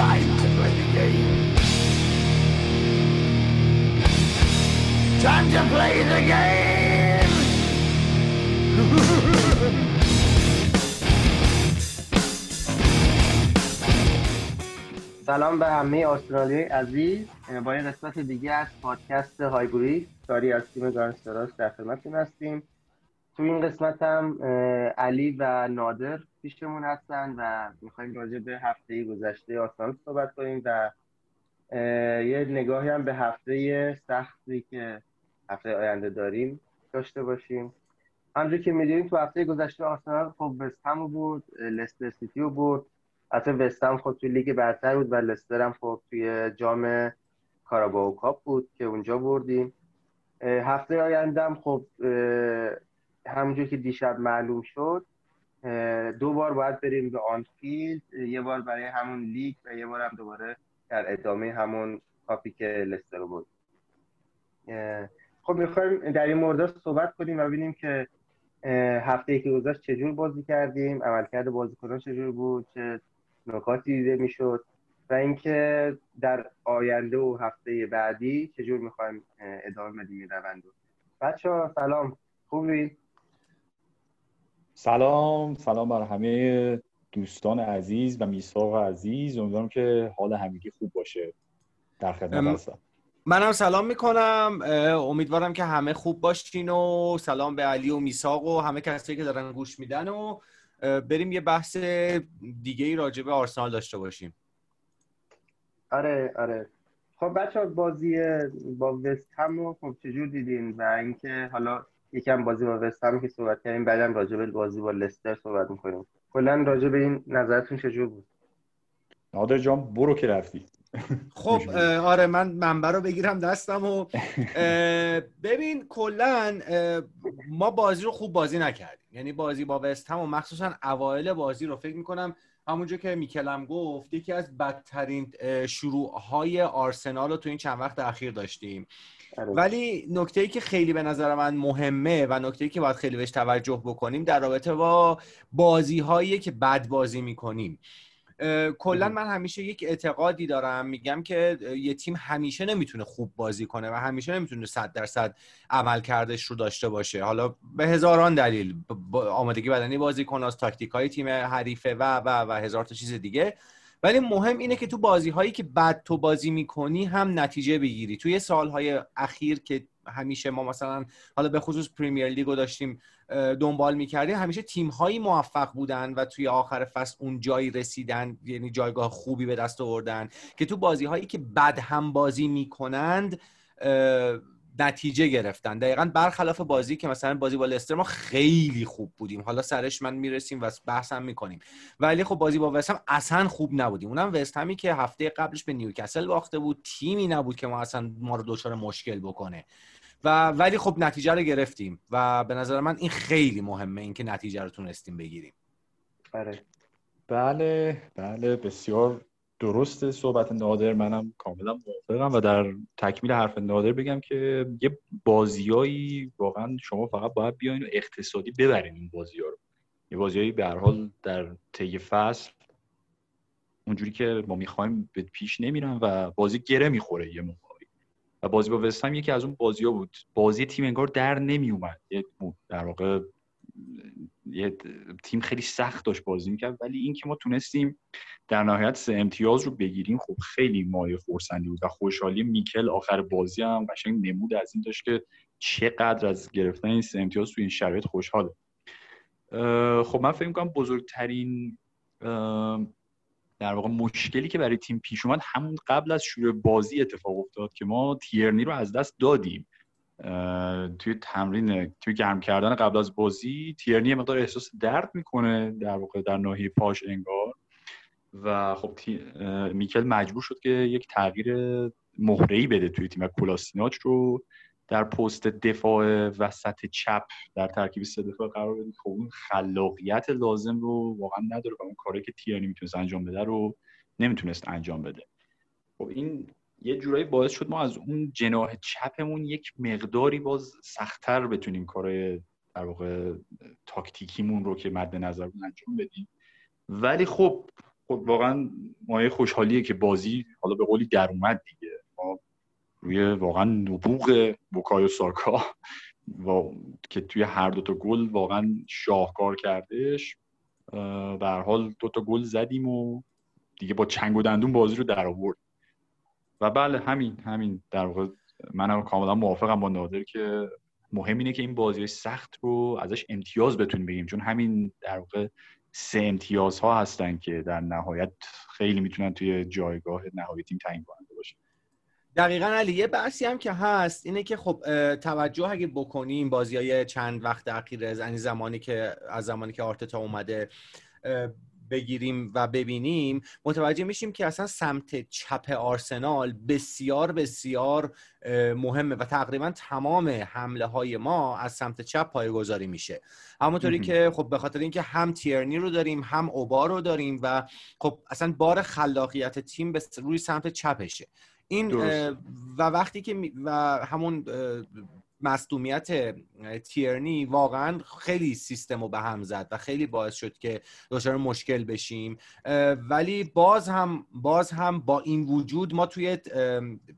time to play the game. Time to play the game. سلام به همه آسترالیای عزیز با این قسمت دیگه از پادکست هایبوری ساری از تیم گارنستراس در خدمتتون هستیم تو این قسمت هم علی و نادر پیشمون هستن و می‌خوایم راجع به هفته گذشته آسان صحبت کنیم و یه نگاهی هم به هفته سختی که هفته آینده داریم داشته باشیم. همونجور که می‌دونیم تو هفته گذشته آرسنال خب وستهم بود لستر سیتی رو برد حتی وستهم خب توی لیگ برتر بود و لستر هم خب توی جام Carabao Cup بود که اونجا بردیم. هفته آینده هم خب همونجور که دیشب معلوم شد دو بار باید بریم به آنفیلد یه بار برای همون لیگ و یه بار هم دوباره در ادامه همون کاپی که لستر بود خب می‌خوایم در این مورد صحبت کنیم و ببینیم که هفته ای که گذشت چجور بازی کردیم عملکرد بازیکنان چجور بود چه نکاتی دیده می‌شد و اینکه در آینده و هفته بعدی چجور می‌خوایم ادامه بدیم روند بچه ها سلام. خوبی؟ سلام سلام بر همه دوستان عزیز و میثاق عزیز. امیدوارم که حال همگی خوب باشه در خدمت هستم. منم سلام می‌کنم. امیدوارم که همه خوب باشین و سلام به علی و میساق و همه کسایی که دارن گوش میدن و بریم یه بحث دیگه ای راجع به آرسنال داشته باشیم. آره آره. خب بچه بازی با وست هم رو خب چجور دیدین؟ و اینکه حالا یکم بازی با وست هم که صحبت کردیم بعدم راجع به بازی با لستر صحبت می‌کنیم. کلا راجع به این نظرتون چجور بود؟ نادر جان برو که رفتی. خب آره من منبع رو بگیرم دستم و ببین کلا ما بازی رو خوب بازی نکردیم. یعنی بازی با وست هم و مخصوصا اوایل بازی رو فکر می‌کنم همونجا که میکلم گفت یکی از بدترین شروع های آرسنال رو تو این چند وقت اخیر داشتیم. ولی نکته ای که خیلی به نظر من مهمه و نکته ای که باید خیلی بهش توجه بکنیم در رابطه با بازی هایی که بد بازی می‌کنیم. کلا من همیشه یک اعتقادی دارم میگم که یه تیم همیشه نمی‌تونه خوب بازی کنه و همیشه نمی‌تونه صد درصد عمل کردش رو داشته باشه. حالا به هزاران دلیل آمادگی بدنی بازی کناس تاکتیک های تیم حریفه و و و هزار تا چیز دیگه. ولی مهم اینه که تو بازی هایی که بد تو بازی می‌کنی هم نتیجه بگیری. توی سالهای اخیر که همیشه ما مثلا حالا به خصوص پریمیر لیگو داشتیم دنبال می‌کردیم همیشه تیم هایی موفق بودن و توی آخر فصل اون جایی رسیدن یعنی جایگاه خوبی به دست آوردن که تو بازی هایی که بد هم بازی می‌کنند نتیجه گرفتن. دقیقا برخلاف بازی که مثلا بازی با لستر ما خیلی خوب بودیم. حالا سرش من می‌رسیم و بحث هم می‌کنیم. ولی خب بازی با وستهم اصلا خوب نبودیم. اونم وستهمی که هفته قبلش به نیوکاسل باخته بود. تیمی نبود که ما اصلا ما رو دچار مشکل بکنه. و ولی خب نتیجه رو گرفتیم. و به نظر من این خیلی مهمه اینکه نتیجه رو تونستیم بگیریم. بله بله بله. بسیار درست صحبت نادر منم کاملا موافقم و در تکمیل حرف نادر بگم که یه بازیایی واقعا شما فقط باید بیاین و اقتصادی ببرین این بازی ها رو. یه بازیایی به هر حال در طی فصل اونجوری که ما می‌خوایم به پیش نمیرن و بازی گره می‌خوره یه موقع و بازی با وستهم یکی از اون بازی ها بود. بازی تیم انگار در نمی اومد در واقع یه تیم خیلی سخت داشت بازی می‌کرد ولی این که ما تونستیم در نهایت سه امتیاز رو بگیریم خب خیلی مایه خورسندی بود و خوشحالی میکل آخر بازی هم قشنگ نمود از این داشت که چقدر از گرفتن این سه امتیاز تو این شرایط خوشحاله. خب من فکر می‌کنم بزرگترین در واقع مشکلی که برای تیم پیش اومد همون قبل از شروع بازی اتفاق افتاد که ما تیرنی رو از دست دادیم. توی تمرین توی گرم کردن قبل از بازی تیرنی مقدار احساس درد می‌کنه در واقع در ناحیه پاش انگار. و خب میکل مجبور شد که یک تغییر مهره‌ای بده توی تیم کلاسیناچ رو در پست دفاع وسط چپ در ترکیب سه دفاع قرار بدید خب اون خلاقیت لازم رو واقعا نداره و اون کاری که تیرانی می‌تونست انجام بده رو نمی‌تونست انجام بده. خب این یه جورایی باعث شد ما از اون جناح چپمون یک مقداری باز سختتر بتونیم کارهای در واقع تاکتیکیمون رو که مد نظر انجام بدیم. ولی خب خب واقعا مایه خوشحالیه که بازی حالا به قولی در اومد دیگه. ما روی واقعا نبوغ بوکایو ساکا و که توی هر دوتا گل واقعا شاهکار کردش. هر حال دوتا گل زدیم و دیگه با چنگ و دندون بازی رو در آورد و بله همین همین. در واقع منم کاملا موافقم با نادر که مهم اینه که این بازی سخت رو ازش امتیاز بتونیم بگیم چون همین در واقع سه امتیاز ها هستن که در نهایت خیلی می‌تونن توی جایگاه نهایی تیم تعیین کننده باشه. دقیقا علی یه بحثی هم که هست اینه که خب توجه اگه بکنیم بازی های چند وقت اخیر از زمانی که از زمانی که آرتتا اومده بگیریم و ببینیم متوجه میشیم که اصلا سمت چپ آرسنال بسیار بسیار مهمه و تقریبا تمام حمله های ما از سمت چپ پایگذاری میشه. همونطوری که خب به خاطر اینکه هم تیرنی رو داریم هم اوبا رو داریم و خب اصلا بار خلاقیت تیم به روی سمت چپشه. این و وقتی که و همون مصدومیت تیرنی واقعا خیلی سیستم رو به هم زد و خیلی باعث شد که دچار مشکل بشیم. ولی باز هم باز هم با این وجود ما توی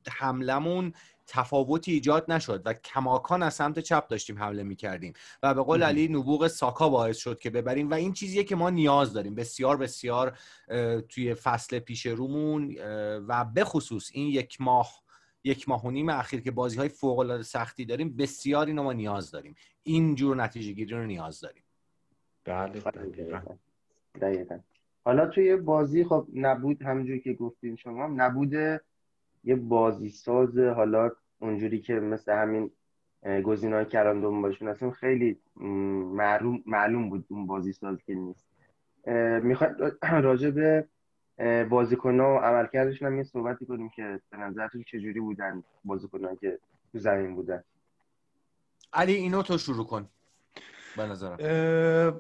حملمون تفاوتی ایجاد نشد و کماکان از سمت چپ داشتیم حمله می کردیم و به قول علی نبوغ ساکا باعث شد که ببریم و این چیزیه که ما نیاز داریم. بسیار بسیار توی فصل پیش رومون و به خصوص این یک ماه یک ماه و نیم اخیر که بازی های فوق العاده سختی داریم بسیار اینو ما نیاز داریم. این جور نتیجه گیری رو نیاز داریم. بله دقیقا. حالا توی بازی خب نبود همونجوری که گفتین شما نبود یه بازی ساز حالا اونجوری که مثل همین گزینه‌های کران باشون اصلا خیلی معلوم, معلوم بود اون بازی ساز که نیست. می‌خواد راجع به بازیکن و عملکردشون هم یه صحبتی کنیم که به نظرتون چجوری بودن بازیکن که تو زمین بودن. علی اینو تو شروع کن. به نظرم.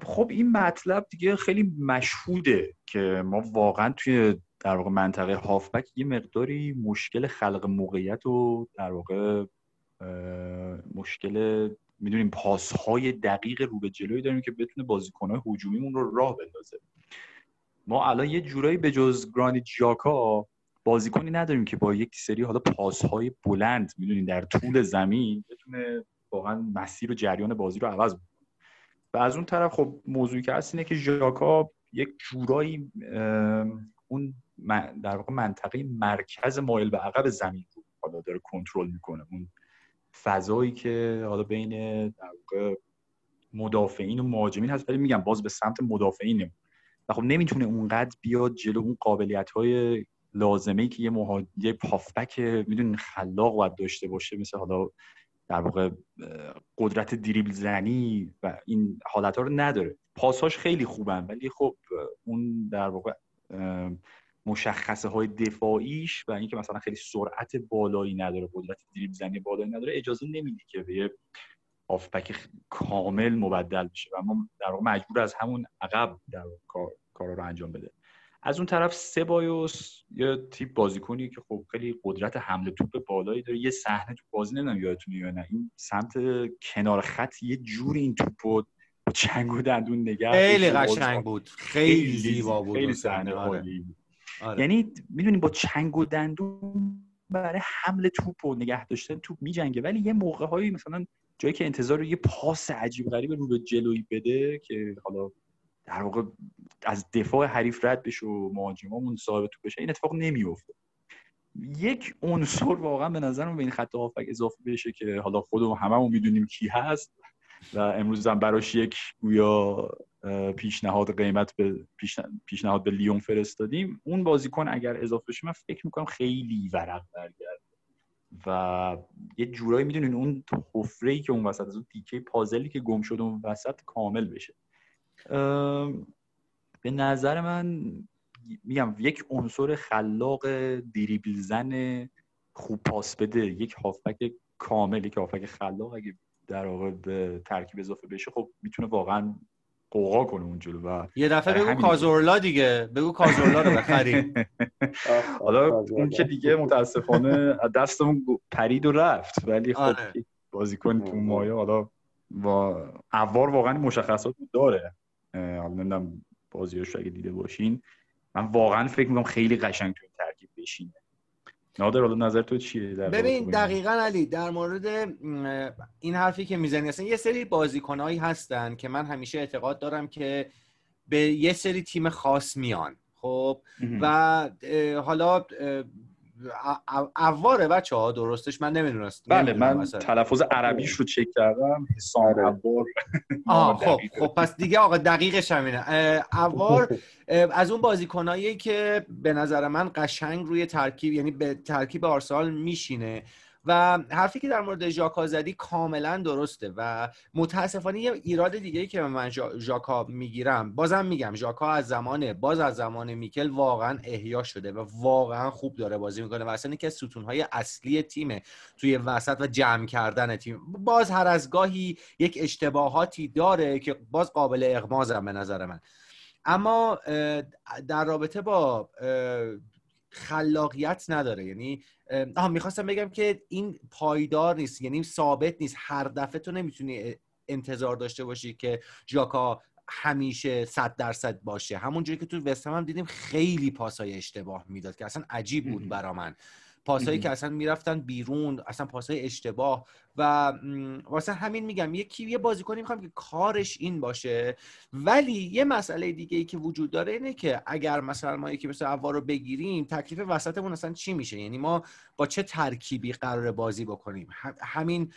خب این مطلب دیگه خیلی مشهوده که ما واقعا توی در واقع منطقه هافبک یه مقداری مشکل خلق موقعیت و در واقع مشکل می‌دونیم پاسهای دقیق رو به جلوی داریم که بتونه بازیکنهای هجومیمون رو راه بندازه. ما الان یه جورایی به جز گرانیت جاکا بازیکنی نداریم که با یک سری حالا پاسهای بلند می‌دونین در طول زمین بتونه واقعا مسیر و جریان بازی رو عوض کنه و از اون طرف خب موضوعی که هست اینه که ژاکا یک جورایی اون در واقع منطقه مرکز مایل به عقب زمین رو حالا داره کنترل می‌کنه. اون فضایی که حالا بین در واقع مدافعین و مهاجمین هست. ولی میگم باز به سمت مدافعین و خب نمی‌تونه اونقدر بیاد جلو اون قابلیت های لازمه که یه مهاجم یه پافبک می‌دونین خلاق باید داشته باشه. مثل حالا در واقع قدرت دریبل زنی و این حالت رو نداره. پاساش خیلی خوبن ولی خب اون در واقع مشخصه های دفاعیش و اینکه مثلا خیلی سرعت بالایی نداره قدرت دریبل زنی بالایی نداره اجازه نمیده که به آفپک کامل مبدل بشه و ما در واقع مجبور از همون عقب در کار کارا رو انجام بده. از اون طرف سبایوس یه تیپ بازیکنی که خب خیلی قدرت حمله توپ بالایی داره. یه صحنه تو بازی نمی‌دونم یادتونه یا نه. این سمت کنار خط یه جوری این توپو با چنگ و دندون نگه خیلی قشنگ بود. خیلی زیبا بود خیلی صحنه. آره. آره. یعنی می‌دونی با چنگ و دندون برای حمله توپ و نگه داشتن توپ میجنگه. ولی یه موقع هایی مثلا جایی که انتظار یه پاس عجیب غریب رو به جلویی بده که حالا در واقع از دفاع حریف رد بشه و مهاجمامون صاحب تو بشه این اتفاق نمیفته یک عنصر واقعا به نظرم به این خط هافک اضافه بشه که حالا خودمون هممون می‌دونیم کی هست و امروز هم براش یک گویا پیشنهاد قیمت به پیشنهاد به لیون فرستادیم. اون بازیکن اگر اضافه بشه من فکر می‌کنم خیلی ورق برگرد و یه جورایی می‌دونین اون حفره که اون وسط از اون تیکه پازلی که گم شده اون وسط کامل بشه. به نظر من میگم یک عنصر خلاق دریبل زن خوب پاس بده یک هافبک کامل یک هافبک خلاق اگه در واقع به ترکیب اضافه بشه خب می‌تونه واقعا قوقا کنه اون جلو و یه دفعه بگو کازورلا دیگه. بگو کازورلا رو بخریم. حالا اون که دیگه متاسفانه دستمون پرید و رفت. ولی خب آره. بازیکن تو مایه حالا و اوار واقعا مشخصات داره. حالا نمی‌دونم بازیاش اگه دیده باشین. من واقعا فکر می‌کنم خیلی قشنگ تو این ترکیب بشینه. نادر حالا نظر تو چیه در ببین دقیقا علی در مورد این حرفی که می‌زنی اصلا یه سری بازیکنهایی هستن که من همیشه اعتقاد دارم که به یه سری تیم خاص میان. خب؟ و حالا اواره بچه ها درستش من نمی‌دونست بله من تلفظ عربیش رو چک کردم حسام اوار آه خب خب پس دیگه آقا دقیقش همینه اوار از اون بازیکنایی که به نظر من قشنگ روی ترکیب یعنی به ترکیب آرسنال میشینه. و حرفی که در مورد ژاکا زدی کاملا درسته و متاسفانه یه ایراد دیگه که من ژاکا می‌گیرم بازم میگم ژاکا از زمان باز از زمان میکل واقعا احیا شده و واقعا خوب داره بازی می‌کنه و اصلا که ستونهای اصلی تیم توی وسط و جمع کردن تیم باز هر از گاهی یک اشتباهاتی داره که باز قابل اغمازم به نظر من. اما در رابطه با خلاقیت نداره. یعنی آها می‌خواستم بگم که این پایدار نیست یعنی ثابت نیست. هر دفعه تو نمی‌تونی انتظار داشته باشی که جاکا همیشه صد درصد باشه. همونجوری که تو وستهم هم دیدیم خیلی پاسای اشتباه می‌داد که اصلا عجیب بود برا من. پاسایی که اصلا می‌رفتن بیرون اصلا پاسای اشتباه و واسه همین میگم یکی یه بازیکنی می‌خوام که کارش این باشه. ولی یه مسئله دیگه ای که وجود داره اینه که اگر مثلا ما یکی مثل اوار رو بگیریم تکلیف وسطمون اصلا چی میشه؟ یعنی ما با چه ترکیبی قرار بازی بکنیم؟ همین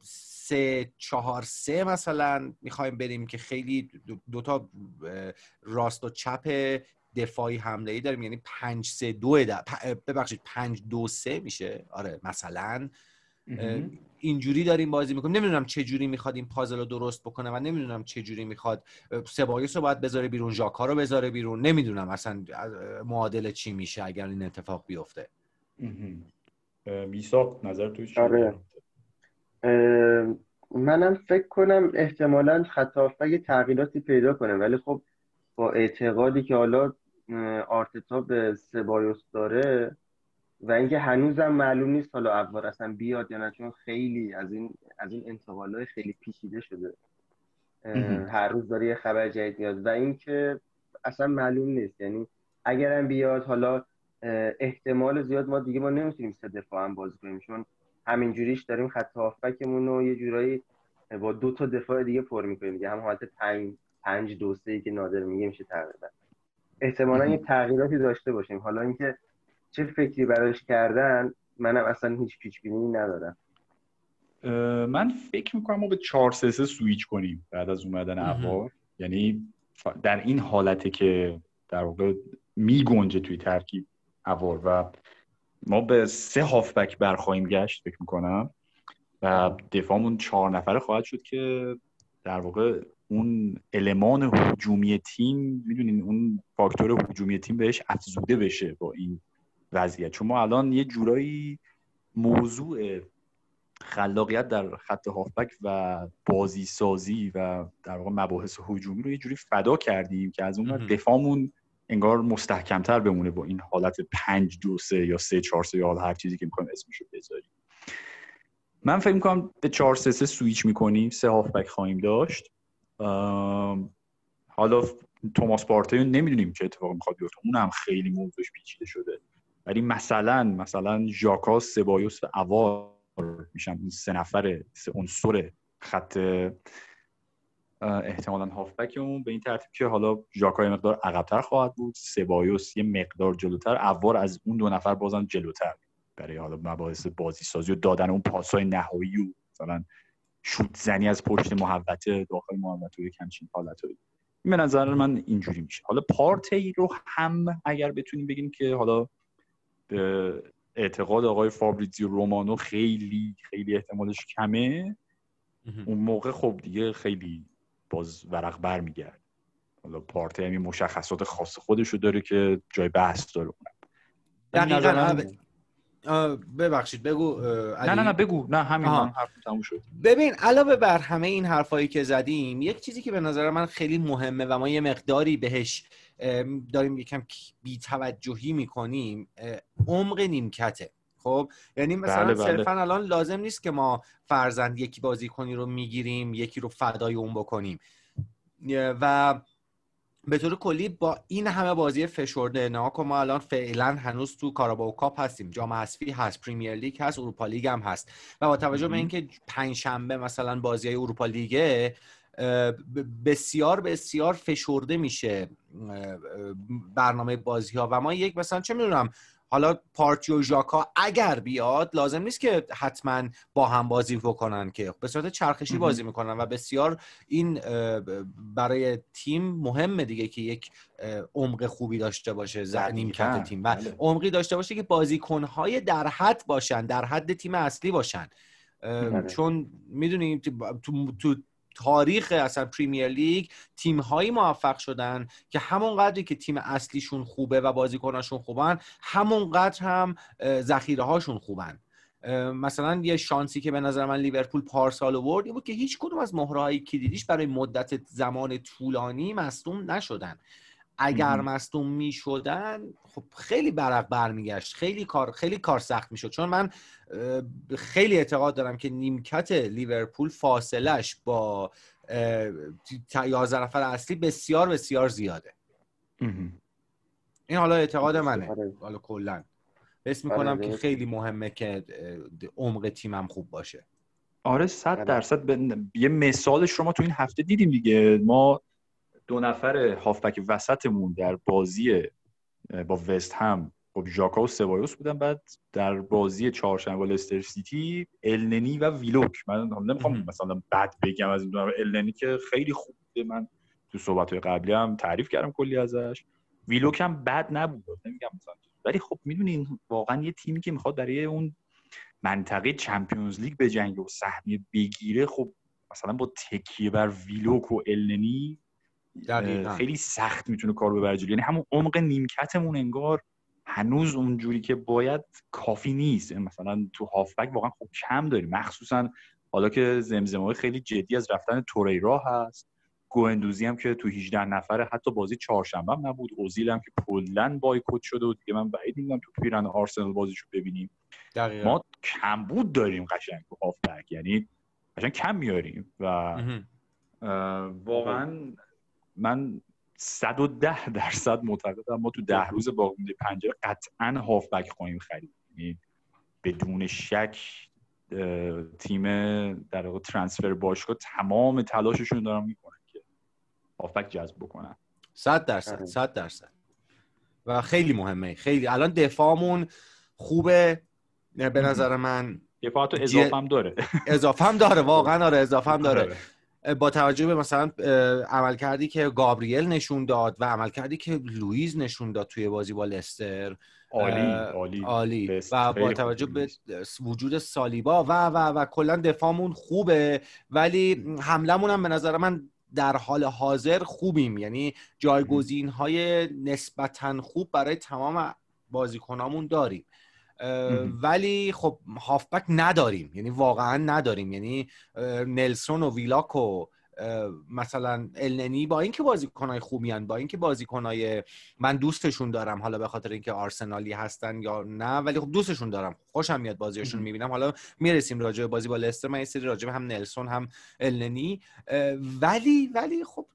سه چهار سه مثلا می‌خوایم بریم که خیلی دوتا راست و چپ دفاعی حمله ای داریم یعنی 5 3 2 ببخشید 5 2 3 میشه؟ آره مثلا. اینجوری داریم بازی می‌کنیم. نمی‌دونم چه جوری می‌خواد این پازل رو درست بکنه و نمی‌دونم چه جوری می‌خواد سبایوس رو باید بذاره بیرون ژاکا رو بذاره بیرون. نمی‌دونم اصلا معادل چی میشه اگر این اتفاق بیفته. میساق نظر توی چی؟ آره. منم فکر کنم احتمالا خطا یه تغییراتی پیدا کنه. ولی خب با اعتقادی که حالا آرتتا به سبایوس داره و اینکه هنوزم معلوم نیست حالا اول اصلا بیاد یا نه چون خیلی از این از این انتقالای خیلی پیچیده شده. هر روز داره یه خبر جدید میاد و اینکه اصلا معلوم نیست. یعنی اگرم بیاد حالا احتمال زیاد ما دیگه ما نمی‌تونیم سه دفاع هم بازی کنیم چون همین جوریش داریم خط هافبکمون رو یه جورایی با دو تا دفاع دیگه پر می‌کنیم. دیگه هم حالت پنج پنج دو سه که نادر میگه میشه تقریبا احتمالا یه تغییراتی داشته باشیم. حالا اینکه چه فکری براش کردن منم اصلا هیچ پیچ بینی ندارم من فکر می‌کنم ما به 4 3 سویچ کنیم بعد از اومدن اوار یعنی در این حالته که در واقع میگنجه توی ترکیب اوار و ما به سه هافبک برخواهیم گشت فکر می‌کنم. و دفاعمون چهار نفره خواهد شد که در واقع اون المان هجومی تیم می‌دونین اون فاکتور هجومی تیم بهش افزوده بشه با این وضعیت. چون ما الان یه جورایی موضوع خلاقیت در خط هافبک و بازی سازی و در واقع مباحث هجومی رو یه جوری فدا کردیم که از اون دفاعمون انگار مستحکمتر بمونه با این حالت پنج دو سه یا سه چهار سه یا هر چیزی که می‌کنیم اسمشو بذاریم. من فکر می‌کنم به چهار سه سه سویچ می‌کنیم سه هافبک خواهیم داشت. حالا توماس پارتیو نمی‌دونیم چه اتفاقی می‌خواد بیفته. اونم خیلی موضوعش پیچیده شده. ولی مثلا مثلا ژاکا سبایوس و اوار میشن. این سه نفر سه عنصر خط احتمالا هافبکمون. به این ترتیب که حالا ژاکا یه مقدار عقبتر خواهد بود. سبایوس یه مقدار جلوتر. اوار از اون دو نفر بازم جلوتر. برای حالا مباحث بازی سازی و دادن اون پاسای نهایی و مثلا شوت زنی از پشت محوطه داخل محوطه یک همچین حالتایی این به نظر من اینجوری میشه. حالا پارتی رو هم اگر بتونیم بگیم که حالا به اعتقاد آقای فابریزیو رومانو خیلی خیلی احتمالش کمه اون موقع خب دیگه خیلی باز ورق برمیگرد حالا پارتی همین مشخصات خاص خودش رو داره که جای بحث داره. دقیقا ببخشید بگو نه نه نه بگو. نه همین من حرف تموم شد. ببین علاوه بر همه این حرفایی که زدیم یک چیزی که به نظر من خیلی مهمه و ما یه مقداری بهش داریم یکم بی توجهی می‌کنیم عمق نیمکته. خب؟ یعنی مثلا بله. بله. صرفا الان لازم نیست که ما فرزند یکی بازی کنی رو می‌گیریم یکی رو فدای اون بکنیم. و به طور کلی با این همه بازی فشرده نه که ما الان فعلا هنوز تو کاراباو کاپ هستیم. جام حذفی هست پریمیر لیگ هست اروپا لیگ هم هست. و با توجه به اینکه پنج شنبه مثلا بازی های اروپا لیگه بسیار بسیار فشرده میشه برنامه بازی ها و ما یک مثلا چه می‌دونم حالا پارتی و ژاکا اگر بیاد لازم نیست که حتما با هم بازی بکنن که به صورت چرخشی. بازی می‌کنن و بسیار این برای تیم مهمه دیگه که یک عمق خوبی داشته باشه ز- دقیقاً. نیمکت تیم و بله. عمقی داشته باشه که بازیکنهای در حد باشن در حد تیم اصلی باشن بله. چون می‌دونیم تو, تو تاریخ اصلا پریمیر لیگ تیم هایی موفق شدن که همون قدری که تیم اصلیشون خوبه و بازیکناشون خوبن همون قدر هم ذخیره هاشون خوبن. مثلا یه شانسی که به نظر من لیورپول پارسال آورد این بود که هیچ کدوم از مهرهایی که دیدیش برای مدت زمان طولانی مصدوم نشدن. اگر. مصدوم می شدن خب خیلی برق برمیگشت خیلی کار خیلی کار سخت می‌شد چون من خیلی اعتقاد دارم که نیمکت لیورپول فاصلش با اه، ت- یازده نفر اصلی بسیار بسیار زیاده. این حالا اعتقاد منه آره. حالا کلا حس آره، می‌کنم که. خیلی مهمه که عمق تیمم خوب باشه آره صد بله. درصد به- یه مثالش رو ما تو این هفته دیدیم دیگه ما دو نفر هافبک وسطمون در بازی با وست هم خب ژاکا و سبایوس بودن بعد در بازی چهارشنبه با لستر سیتی النی و ویلوک. من نمی‌خوام. مثلا بد بگم از این دو. النی که خیلی خوب بوده. من تو صحبت قبلی هم تعریف کردم کلی ازش. ویلوک هم بد نبود. نمیگم مثلا. ولی خب می‌دونین واقعا یه تیمی که می‌خواد برای اون منطقه چمپیونز لیگ به جنگ و سهمیه بگیره خب مثلا با تکیه بر ویلوک و النی دقیقاً. خیلی سخت می‌تونه کار ببره جلو یعنی همون عمق نیمکتمون انگار هنوز اونجوری که باید کافی نیست. یعنی مثلا تو هافبک واقعا خوب کم داریم. مخصوصا حالا که زمزمه خیلی جدی از رفتن توریرا هست. گوندوزی هم که تو 18 نفره حتی بازی چهارشنبه هم نبود. اوزیل هم که کلا بایکوت شده و دیگه من بعید می‌دونم تو پیرن آرسنال بازیشو ببینیم. دقیقا. ما کمبود داریم قشنگ تو هافبک. یعنی قشنگ کم میاریم و واقعا من 110 درصد معتقدم ما تو ده روز باقی مونده پنجره قطعا هافبک خواهیم خرید. یعنی بدون شک تیم در واقع ترانسفر باشگاه تمام تلاششون دارن می‌کنن که هافبک جذب بکنن. صد درصد آره. صد درصد. و خیلی مهمه. خیلی الان دفاعمون خوبه. به نظر من دفاعات جه- اضافه هم داره. اضافه هم داره واقعا آره اضافه هم داره. آره. با توجه به مثلا اه، عملکردی که گابریل نشون داد و عملکردی که لوئیز نشون داد توی بازی با لستر عالی عالی عالی. و با توجه به. وجود سالیبا و و و کلا دفاعمون خوبه ولی حملمون هم به نظر من در حال حاضر خوبیم یعنی جایگزین های نسبتا خوب برای تمام بازیکنامون داریم. ولی خب هافبک نداریم. یعنی واقعا نداریم. یعنی نلسون و ویلاک و مثلا النی با اینکه بازیکنهای خوبی هن با اینکه بازیکنهای من دوستشون دارم. حالا به خاطر اینکه آرسنالی هستن یا نه ولی خب دوستشون دارم. خوشم میاد بازیشون. می‌بینم. حالا می‌رسیم راجع به بازی با لستر. من یه سری راجع هم نلسون هم النی ولی ولی خب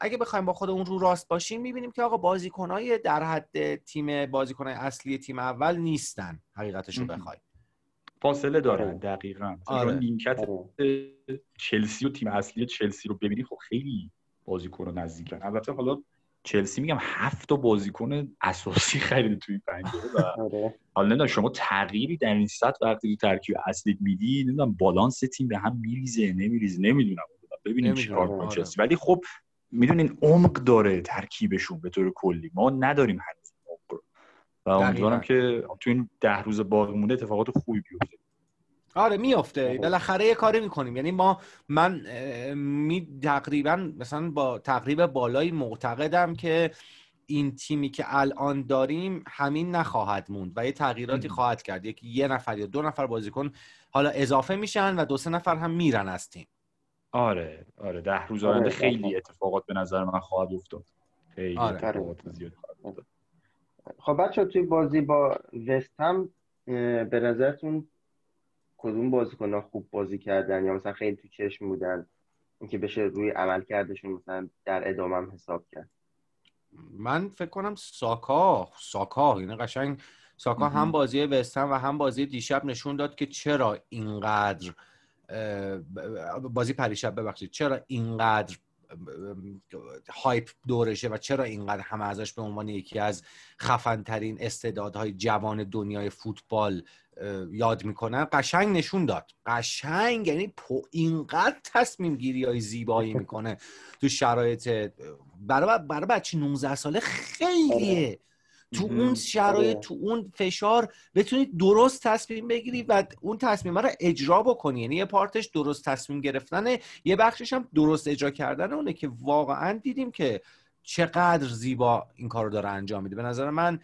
اگه بخوایم با خودمون رو راست باشیم می‌بینیم که آقا بازیکنهای در حد تیم بازیکنهای اصلی تیم اول نیستن حقیقتش رو. بخوای فاصله دارن آره. دقیقا آره. نیمکت آره. چلسی و تیم اصلی چلسی رو ببینی خب خیلی بازیکن رو نزدیکن البته حالا چلسی میگم هفت تا بازیکن اساسی خریده توی پنجره و آره. حالا نمی‌دونم شما تغییری در این سطح وقتی تو ترکیب اصلی میدی نمی‌دونم بالانس تیم به هم میریزه نمیریزه نمی‌دونم ببینیم چی نمی‌دونم. کار کنه آره. چلسی ولی خب می‌دونین عمق داره ترکیبشون به طور کلی. ما نداریم هنوز عمق رو. و امیدوارم که تو این ده روز باقی مونده اتفاقات خوبی بیفته. آره میافته. آره. بالاخره یه کاری می‌کنیم. یعنی ما من می تقریبا مثلا با تقریب بالایی معتقدم که این تیمی که الان داریم همین نخواهد موند و یه تغییراتی. خواهد کرد. یک یه نفر یا دو نفر بازیکن حالا اضافه میشن و دو سه نفر هم میرن از تیم. آره آره ده روز آره، آینده آره. خیلی اتفاقات به نظر من خواهد افتاد. خیلی آره. اتفاقات زیادی خواهد افتاد. خب بچه توی بازی با وست هم به نظرتون کدوم بازیکن خوب بازی کردن؟ یا مثلا خیلی تو چشم بودن اینکه بشه روی عمل کردشون مثلا در ادامه هم حساب کرد؟ من فکر کنم ساکا ساکا یعنی قشنگ ساکا هم بازی وستن و هم بازی دیشب نشون داد که چرا اینقدر بازی پریشب ببخشید. چرا اینقدر هایپ دورشه و چرا اینقدر همه ازش به عنوان یکی از خفنترین استعدادهای جوان دنیای فوتبال یاد می‌کنن قشنگ نشون داد. قشنگ یعنی اینقدر تصمیم گیری های زیبایی می‌کنه تو شرایط برای برای بچه 19 ساله خیلیه. تو اون شرایط آره. تو اون فشار بتونید درست تصمیم بگیری و اون تصمیم رو اجرا بکنی. یعنی یه پارتش درست تصمیم گرفتنه. یه بخشش هم درست اجرا کردن اونه که واقعا دیدیم که چقدر زیبا این کار رو داره انجام میده. به نظر من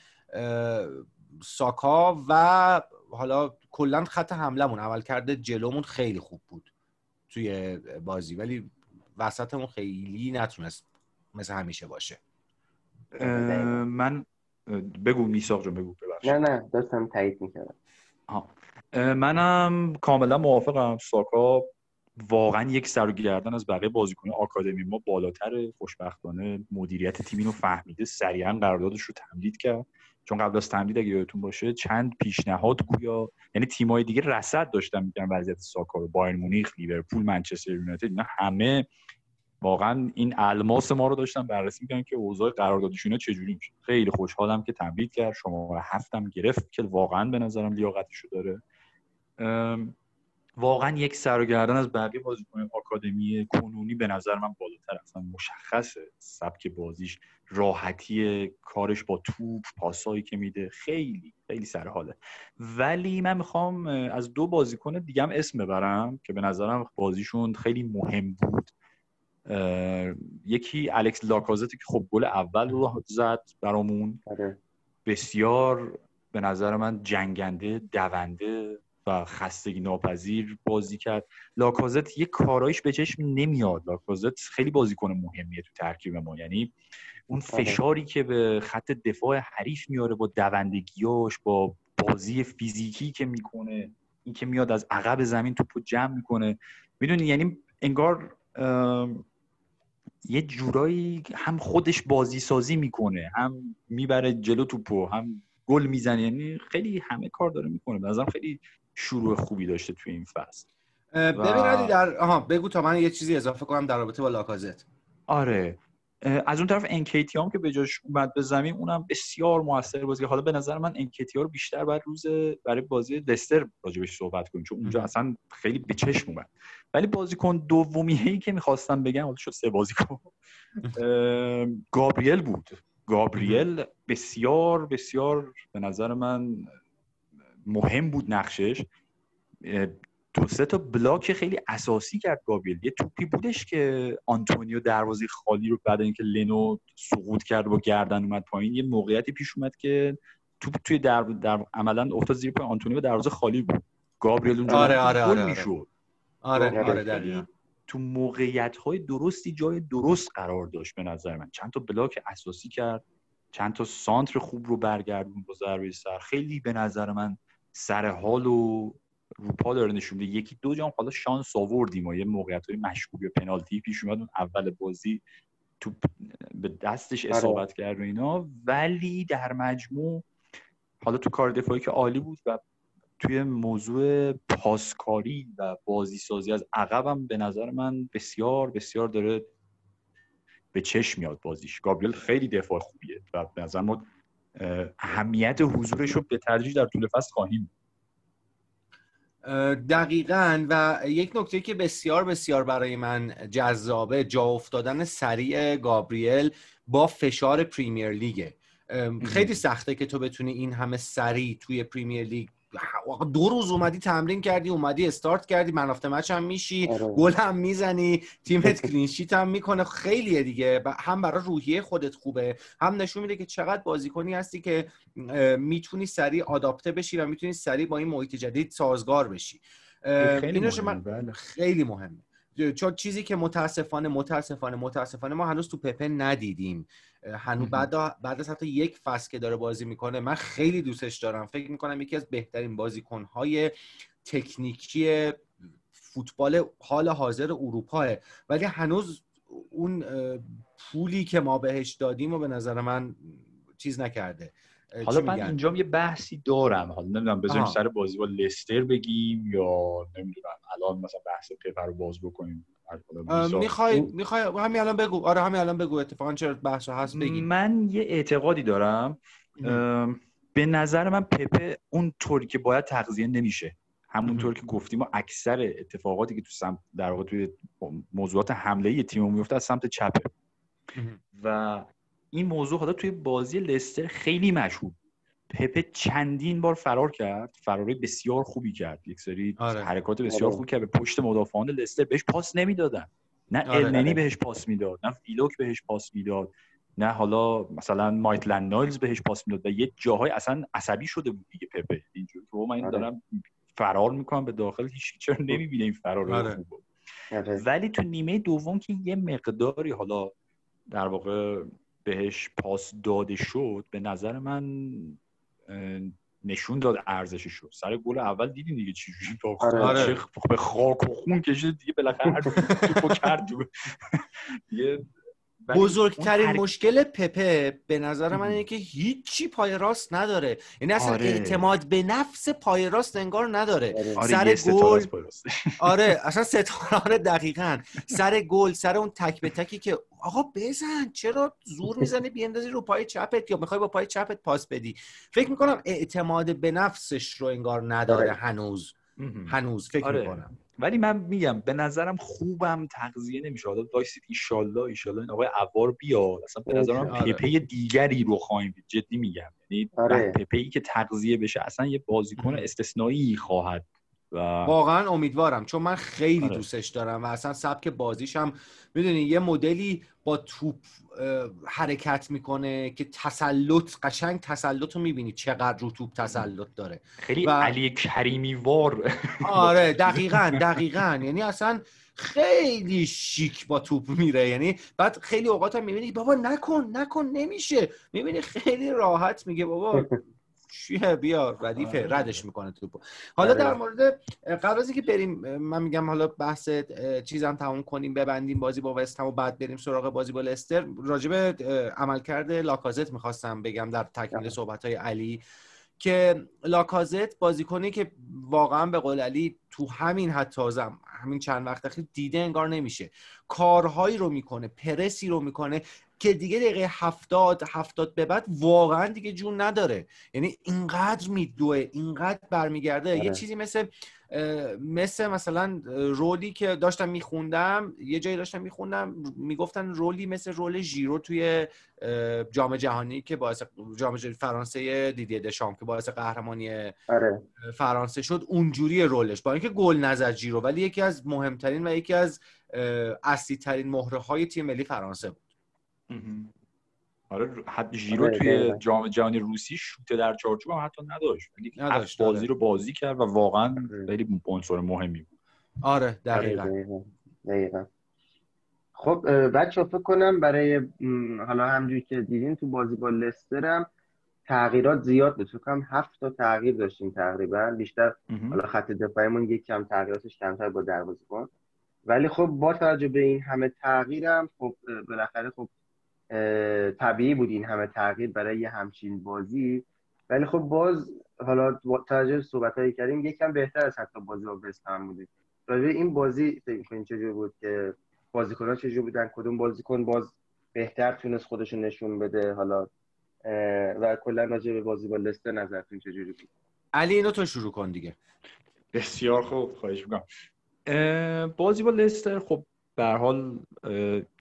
ساکا و حالا کلا خط حملمون عمل کرده جلومون خیلی خوب بود توی بازی. ولی وسطمون خیلی نتونست مثل همیشه باشه. من بگو میساق جون بگو ببخشید. نه نه داشتم تایید می‌کردم. منم کاملا موافقم. ساکا واقعا یک سر گردن از بقیه بازیکن آکادمی ما بالاتر خوشبختانه مدیریت تیم رو فهمیده سریعا قراردادش رو تمدید کرد. چون قبل از تمدید اگه یادتون باشه چند پیشنهاد گویا یعنی تیمای دیگه رصد داشتن میگن وضعیت ساکا رو. بایر مونیخ لیورپول منچستر یونایتد اینا همه واقعا این الماس ما رو داشتن بررسی می‌کنن که اوضاع قراردادشون چجوری میشه. خیلی خوشحالم که تمدید کرد. شما هفتم گرفت که واقعا به نظرم لیاقتشو داره. واقعا یک سرگردن از بقیه بازیکن آکادمی کنونی به نظر من بالاتر اصلا. مشخصه. سبک بازیش راحتی کارش با توپ پاسایی که میده. خیلی خیلی سر حاله ولی من می‌خوام از دو بازیکن دیگم اسم ببرم که به نظرم بازیشون خیلی مهم بود. یکی الکس لاکازتی که خب گل اول رو زد برامون. آره. بسیار به نظر من جنگنده دونده و خستگی ناپذیر بازی کرد. لاکازت یه کارایش به چشم نمیاد. لاکازت خیلی بازیکن مهمیه تو ترکیب ما. یعنی اون آره. فشاری که به خط دفاع حریف میاره با دوندگیاش با بازی فیزیکی که می‌کنه این که میاد از عقب زمین توپو جمع می‌کنه. می‌دونی یعنی انگار یه جورایی هم خودش بازی سازی می‌کنه هم می‌بره جلو توپو هم گل می‌زنه. یعنی خیلی همه کار داره می‌کنه. به نظرم خیلی شروع خوبی داشته توی این فصل. ببین در آها بگو تا من یه چیزی اضافه کنم در رابطه با لاکازت. آره. از اون طرف انکیتی هم که به جاش اومد به زمین اونم بسیار موثر بازی حالا به نظر من انکیتی ها رو بیشتر بعد روز برای بازی لستر راجبش صحبت کنیم. چون اونجا اصلا خیلی به چشم اومد. ولی بازیکن دومی ای که می‌خواستم بگم حالا شد سه بازیکن. گابریل بود. گابریل بسیار بسیار به نظر من مهم بود نقشش. دو سه تا block خیلی اساسی کرد گابریل. یه توپی بودش که آنتونیو دروازه خالی رو بعد اینکه لنو سقوط کرد با گردن اومد پایین یه موقعیتی پیش اومد که توپ توی در, در عملا افتاد زیر پای آنتونیو دروازه خالی بود. گابریل اونجا آره آره آره, آره. آره, آره تو موقعیت های درستی جای درست قرار داشت به نظر من. چند تا block اساسی کرد چند تا سانتر خوب رو برگردون با ضربه سر. خیلی به نظر من سر حال و روپا داره نشون میده. یکی دو جام حالا شانس آوردیم و یه موقعیت های مشکوک پنالتی پیش اومد. اون اول بازی تو به دستش آره. اصابت کرد و اینا. ولی در مجموع حالا تو کار دفاعی که عالی بود و توی موضوع پاسکاری و بازی سازی از عقبم به نظر من بسیار بسیار داره به چشم میاد بازیش. گابریل خیلی دفاع خوبیه و به نظر ما اهمیت حضورش رو به تدریج در طول فصل خواهیم دقیقا و یک نکته که بسیار بسیار برای من جذابه جا افتادن سریع گابریل با فشار Premier League ه خیلی سخته که تو بتونی این همه سریع توی Premier League دو روز اومدی تمرین کردی اومدی استارت کردی man of the match هم میشی آره. گل هم می‌زنی تیمت clean sheet هم می‌کنه. خیلیه دیگه. هم برای روحیه خودت خوبه. هم نشون میده که چقدر بازیکنی هستی که می‌تونی سریع آداپته بشی و می‌تونی سریع با این محیط جدید سازگار بشی. خیلی مهمه. بله. خیلی مهمه. چون چیزی که متاسفانه متاسفانه متاسفانه ما هنوز تو پپه ندیدیم. هنوز بعد بعد از حتی یک فصل که داره بازی می‌کنه من خیلی دوستش دارم فکر می‌کنم یکی از بهترین بازیکنهای تکنیکی فوتبال حال حاضر اروپاه ولی هنوز اون پولی که ما بهش دادیم و به نظر من چیز نکرده حالا من؟ اینجا یه بحثی دارم حالا نمی‌دونم بذاریم. سر بازی با لستر بگیم یا نمی‌دونم الان مثلا بحث پپ رو باز بکنیم. می‌خوای می‌خوای همین الان بگو. آره همین الان بگو. اتفاقا چرا بحث هست بگی. من یه اعتقادی دارم. به نظر من پپه اون طوری که باید تغذیه نمیشه. همونطور که گفتیم ما اکثر اتفاقاتی که تو سمت در واقع توی موضوعات حمله ای تیم میفته از سمت چپه. و این موضوع حالا توی بازی لستر خیلی مشهور. پپه چندین بار فرار کرد فراری بسیار خوبی کرد یک سری آره. حرکات بسیار آره. خوب کرد به پشت مدافعان لستر بهش پاس نمی‌دادن نه آره. النی آره. بهش پاس می‌داد نه فیلوک بهش پاس می‌داد نه حالا مثلا مایتلند نایلز بهش پاس می‌داد و یه جاهای اصلا عصبی شده بود دیگه پپه اینجوری که من آره. دارم فرار می‌کنم به داخل هیچ چرا نمی‌بینه این فرار آره. خوب آره. ولی تو نیمه دوم که یه مقداری حالا در واقع بهش پاس داده شد به نظر من نشون داد ارزشش رو. سر گل اول دیدیم دیگه چجوری با آره. به خاک و خون کشید دیگه بالاخره هر کرد. دیگه بزرگترین حرکت- مشکل پپه به نظر من. اینه که هیچی پای راست نداره یعنی اصلا آره. اعتماد به نفس پای راست انگار نداره آره. آره سر گل. آره اصلا ستاره دقیقا سر گل سر اون تک به تکی که آقا بزن چرا زور می‌زنی بیندازی رو پای چپت یا می‌خوای با پای چپت پاس بدی فکر می‌کنم اعتماد به نفسش رو انگار نداره آره. هنوز. هنوز فکر آره. می‌کنم ولی من میگم به نظرم خوبم تغذیه نمیشه حالا وایسید ایشالله ایشالله این آقای عوار بیاد اصلا به نظر من آره. پپه دیگری رو خواهیم جدی میگم یعنی آره. پپه ای که تغذیه بشه اصلا یه بازیکن. استثنایی خواهد و واقعا امیدوارم چون من خیلی آره. دوستش دارم و اصلا سبک بازیش هم می‌دونی یه مدلی با توپ حرکت می‌کنه که تسلط قشنگ تسلط رو می‌بینی چقدر رو توپ تسلط داره. خیلی و- علی کریمی وار آره دقیقا دقیقا. یعنی اصلا خیلی شیک با توپ میره. یعنی بعد خیلی اوقات هم می‌بینی بابا نکن نکن نمیشه. می‌بینی خیلی راحت میگه بابا چیه بیا ردیفه آره. ردش می‌کنه توپو حالا. در مورد قبل از اینکه بریم من میگم حالا بحث چیزم تموم کنیم ببندیم بازی با وست هم و بعد بریم سراغ بازی با لستر راجب عملکرد لاکازت می‌خواستم بگم در تکمیل صحبت های علی که لاکازت بازیکنی که واقعا به قول علی تو همین حتی زم همین چند وقت اخیر دیده انگار نمیشه. کارهایی رو می‌کنه پرسی رو می‌کنه که دیگه دقیقه هفتاد هفتاد به بعد واقعا دیگه جون نداره. یعنی اینقدر میدوه اینقدر برمیگرده. یه آره. چیزی مثل مثل مثلا رولی که داشتم میخوندم یه جایی داشتم میخوندم می‌گفتن رولی مثل رول ژیرو توی جام جهانی که باعث جام جهانی فرانسه دیدیه دشام که باعث قهرمانی آره. فرانسه شد اونجوری رولش. با اینکه گل نزد جیرو ولی یکی از مهمترین و یکی از اصلی ترین مهره های تیم ملی فرانسه بود. آره حد ژیرو آره، توی. جام جهانی روسی شوت در چارچوب هم حتی نداشت ولی نداشت، هفت بازی آره. رو بازی کرد و واقعا آره. خیلی عنصر مهمی بود آره آره، دقیقا دقیقاً. دقیقاً. خب بچه فکر کنم برای حالا همجوری که دیدین تو بازی با لسترم تغییرات زیاد بود فکر کنم هفت تا تغییر داشتیم تقریبا بیشتر حالا خط دفاعیمون یک کم تغییراتش کمتر با دروازه‌بان ولی خب با توجه به این همه تغییرم خب بالاخره خب طبیعی بود این همه تغییر برای یه همچین بازی. ولی خب باز حالا توجه به صحبت‌هایی کردیم یکم بهتر از حتی بازی با وست هم بوده. راجع این بازی فکر می‌کنین چجور بود که بازیکن‌ها چجور بودن؟ کدوم بازیکن باز بهتر تونست خودشون نشون بده؟ حالا و کلا راجع به بازی با لستر نظرتون چجوری بود؟ علی اینو تو شروع کن دیگه. بسیار خوب خواهش می‌کنم. بازی با لستر خب به هر حال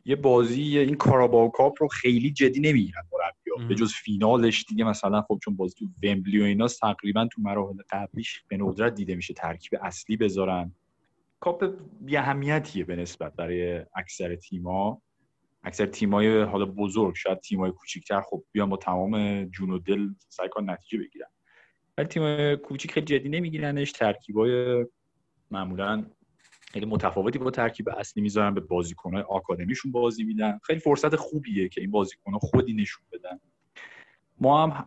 یه بازی این کاراباو کاپ رو خیلی جدی نمی‌گیرن مربی‌ها. به جز فینالش دیگه مثلا خب چون بازی تو ومبلی و ایناست تقریبا تو مراحل قبلیش به ندرت دیده میشه ترکیب اصلی بذارن. کاپ بی اهمیتیه به نسبت برای اکثر تیما اکثر تیمای حالا بزرگ شاید تیمای کوچیکتر خب بیان با تمام جون و دل سعی کن نتیجه بگیرن. ولی تیم کوچیک خیلی جدی نمیگیرنش ترکیبای معمولا خیلی متفاوتی با ترکیب اصلی می‌ذارن به بازیکنهای آکادمیشون بازی میدن. خیلی فرصت خوبیه که این بازیکنها خودی نشون بدن. ما هم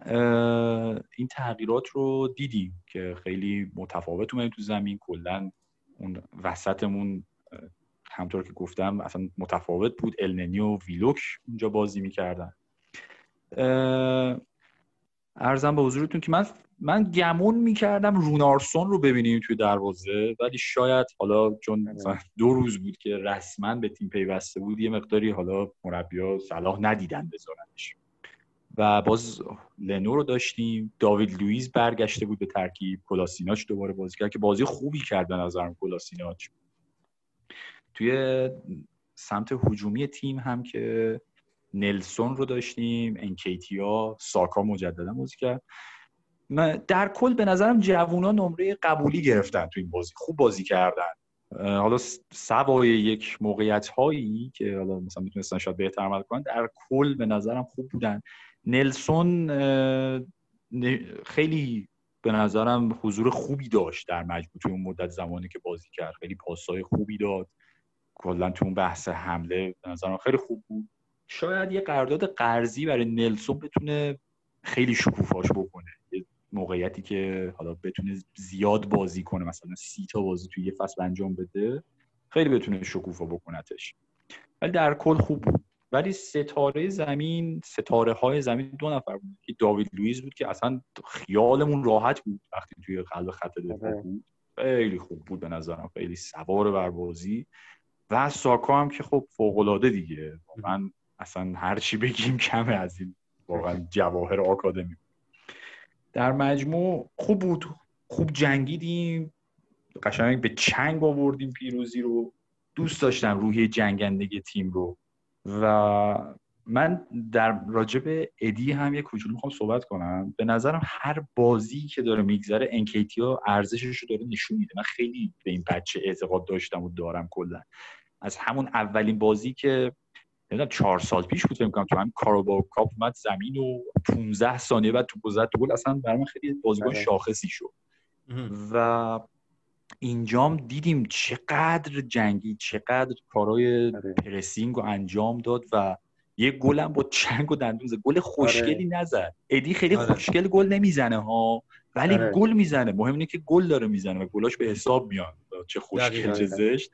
این تغییرات رو دیدیم که خیلی متفاوت اومدیم تو زمین. کلا اون وسطمون همطور که گفتم اصلا متفاوت بود. النی و ویلوک اونجا بازی می‌کردن. ارزم به حضورتون که من من گمون می‌کردم رونارسون رو ببینیم توی دروازه ولی شاید حالا چون مثلا دو روز بود که رسما به تیم پیوسته بود یه مقداری حالا مربیا صلاح ندیدن بذارنش. و باز لنو رو داشتیم داوید لوئیس برگشته بود به ترکیب کلاسیناچ دوباره بازی کرد که بازی خوبی کرد به نظرم کلاسیناچ. توی سمت هجومی تیم هم که نلسون رو داشتیم انکیتیا ساکا مجددا بازی کرد. در کل به نظرم جوونا نمره قبولی گرفتن تو این بازی. خوب بازی کردن. حالا سوای یک موقعیت هایی که حالا مثلا می‌تونستن شاید بهتر عمل کنن در کل به نظرم خوب بودن. نلسون خیلی به نظرم حضور خوبی داشت در مجموع توی اون مدت زمانی که بازی کرد. خیلی پاسای خوبی داد. کلا تو اون بحث حمله به نظرم خیلی خوب بود. شاید یه قرارداد قرضی برای نلسون بتونه خیلی شکوفاش بکنه. موقعیتی که حالا بتونه زیاد بازی کنه مثلا سی تا بازی توی یه فصل انجام بده خیلی بتونه شکوفا بکنتش. ولی در کل خوب بود. ولی ستاره زمین ستاره های زمین دو نفر بود. که داوید لوئیس بود که اصلا خیالمون راحت بود وقتی توی قلب خط دفاع آره. بود. خیلی خوب بود به نظرم. خیلی سوار بر بازی. و ساکا هم که خب فوق العاده دیگه واقعا اصلا هر چی بگیم کمه از این واقعا جواهر آکادمی. در مجموع خوب بود. خوب جنگیدیم. قشنگ به چنگ آوردیم پیروزی رو. دوست داشتم روحی جنگندگی تیم رو. و من در راجب ادی هم یه کوچولو می‌خوام صحبت کنم. به نظرم هر بازی که داره میگذره انکیتیا ارزشش رو داره نشون میده. من خیلی به این بچه اعتقاد داشتم و دارم کلا. از همون اولین بازی که نمی‌دونم چهار سال پیش بود فکر کنم تو هم کاروبا کاپ اومد زمین و 15 ثانیه بعد تو زد تو گل اصلا برام خیلی بازیکن آره. شاخصی شد و اینجام دیدیم چقدر جنگی چقدر کارهای آره. پرسینگ رو انجام داد و یه گلم با چنگ و دندون گل خوشگلی آره. نزد ادی خیلی. خوشگل گل نمی‌زنه ها ولی. گل می‌زنه مهم اینه که گل داره می‌زنه و گلاش به حساب میاد چه خوشگل چه زشت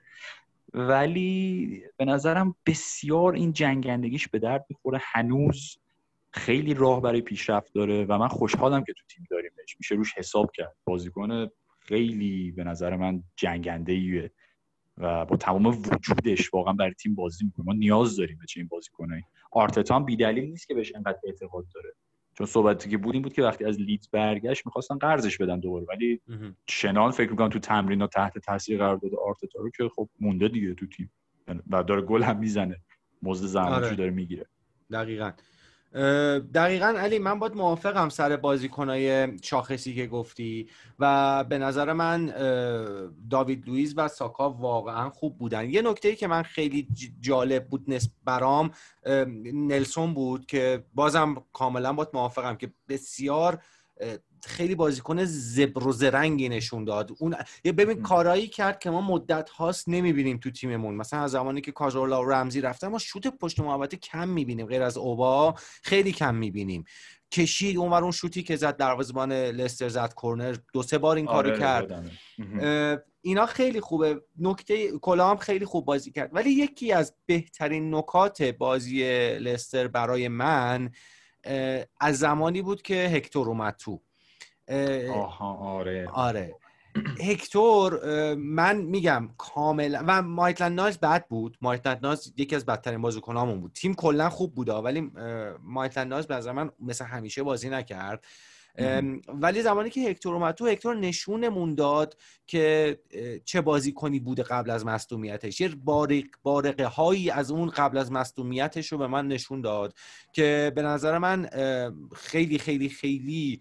ولی به نظرم بسیار این جنگندگیش به درد می‌خوره. هنوز خیلی راه برای پیشرفت داره و من خوشحالم که تو تیم داریمش میشه روش حساب کرد. بازیکن خیلی به نظر من جنگنده ایه و با تمام وجودش واقعا برای تیم بازی می‌کنه. ما نیاز داریم به چنین بازیکنایی. آرتتا هم بیدلیل نیست که بهش انقدر اعتقاد داره. چون صحبتی که بود این بود که وقتی از لیدز برگشت می‌خواستن قرضش بدن دوباره. ولی شنان فکر می‌کنم تو تمرین تحت تاثیر قرار داده آرتتا رو که خب مونده دیگه تو تیم. و داره گل هم می‌زنه. مزد زحمتشو آره. داره می‌گیره. دقیقاً. دقیقا علی من باید موافقم سر بازیکنهای شاخصی که گفتی و به نظر من داوید لویز و ساکا واقعا خوب بودن. یه نکته که من خیلی جالب بود نسب برام نلسون بود که بازم کاملا باید موافقم که بسیار خیلی بازیکن زبر و زرنگی نشون داد. اون ببین کارایی کرد که ما مدت هاست نمی‌بینیم تو تیممون. مثلا از زمانی که کاژورلا و رمزی رفتن ما شوت پشت محوطه کم می‌بینیم. غیر از اوبا خیلی کم می‌بینیم. کشید اونور اون شوتی که زد دروازه‌بان لستر زد کورنر دو سه بار این کارو آره، کرد. اینا خیلی خوبه. نکته کلام خیلی خوب بازی کرد. ولی یکی از بهترین نکات بازی لستر برای من از زمانی بود که هکتور اومد تو. آها آره. آره. هکتور من میگم کاملا و مایتلند نایز بد بود. مایتلند نایز یکی از بدترین بازیکنامون بود. تیم کلا خوب بود ولی مایتلند نایز به من مثل همیشه بازی نکرد. ولی زمانی که هکتور اومد تو هکتور نشونمون داد که چه بازی کنی بوده قبل از مصدومیتش. یه بارق بارقه هایی از اون قبل از مصدومیتش رو به من نشون داد که به نظر من خیلی خیلی خیلی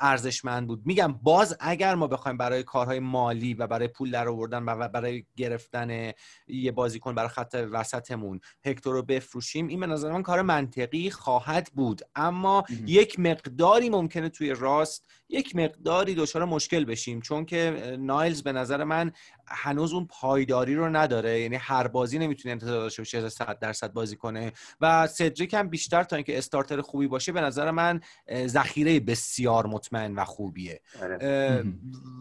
ارزشمند بود. میگم باز اگر ما بخوایم برای کارهای مالی و برای پول در آوردن و برای گرفتن یه بازیکن برای خط وسطمون هکتور رو بفروشیم این به نظر من کار منطقی خواهد بود. اما یک مقداری ممکنه توی راست یک مقداری دچار مشکل بشیم. چون که نایلز به نظر من هنوز اون پایداری رو نداره. یعنی هر بازی نمی‌تونه انتظار داشته باشه 100 درصد بازی کنه. و سدریک هم بیشتر تا اینکه استارتر خوبی باشه به نظر من ذخیره بسیار مطمئن و خوبیه. آره.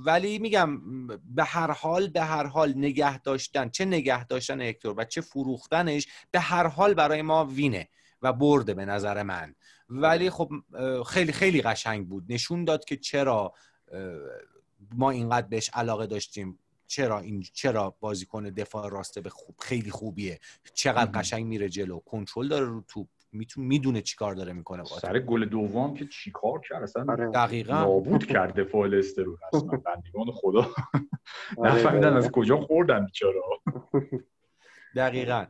ولی میگم به هر حال به هر حال نگه داشتن چه نگه داشتن هکتور و چه فروختنش به هر حال برای ما وینه و برده به نظر من. ولی خب اه، خیلی خیلی قشنگ بود. نشون داد که چرا ما اینقدر بهش علاقه داشتیم. چرا این چرا بازیکن دفاع راسته به خوب خیلی خوبیه. چقدر. قشنگ میره جلو. کنترل داره رو توپ. می‌تونه می‌دونه چیکار داره می‌کنه با توپ. سر گل دوم که چیکار کرد؟ اصلا آره. دقیقا. نابود کرد دفاع لستر رو اصلا بندگان خدا. آره، نفهمیدن دقیقاً. از کجا خوردن بیچاره دقیقا.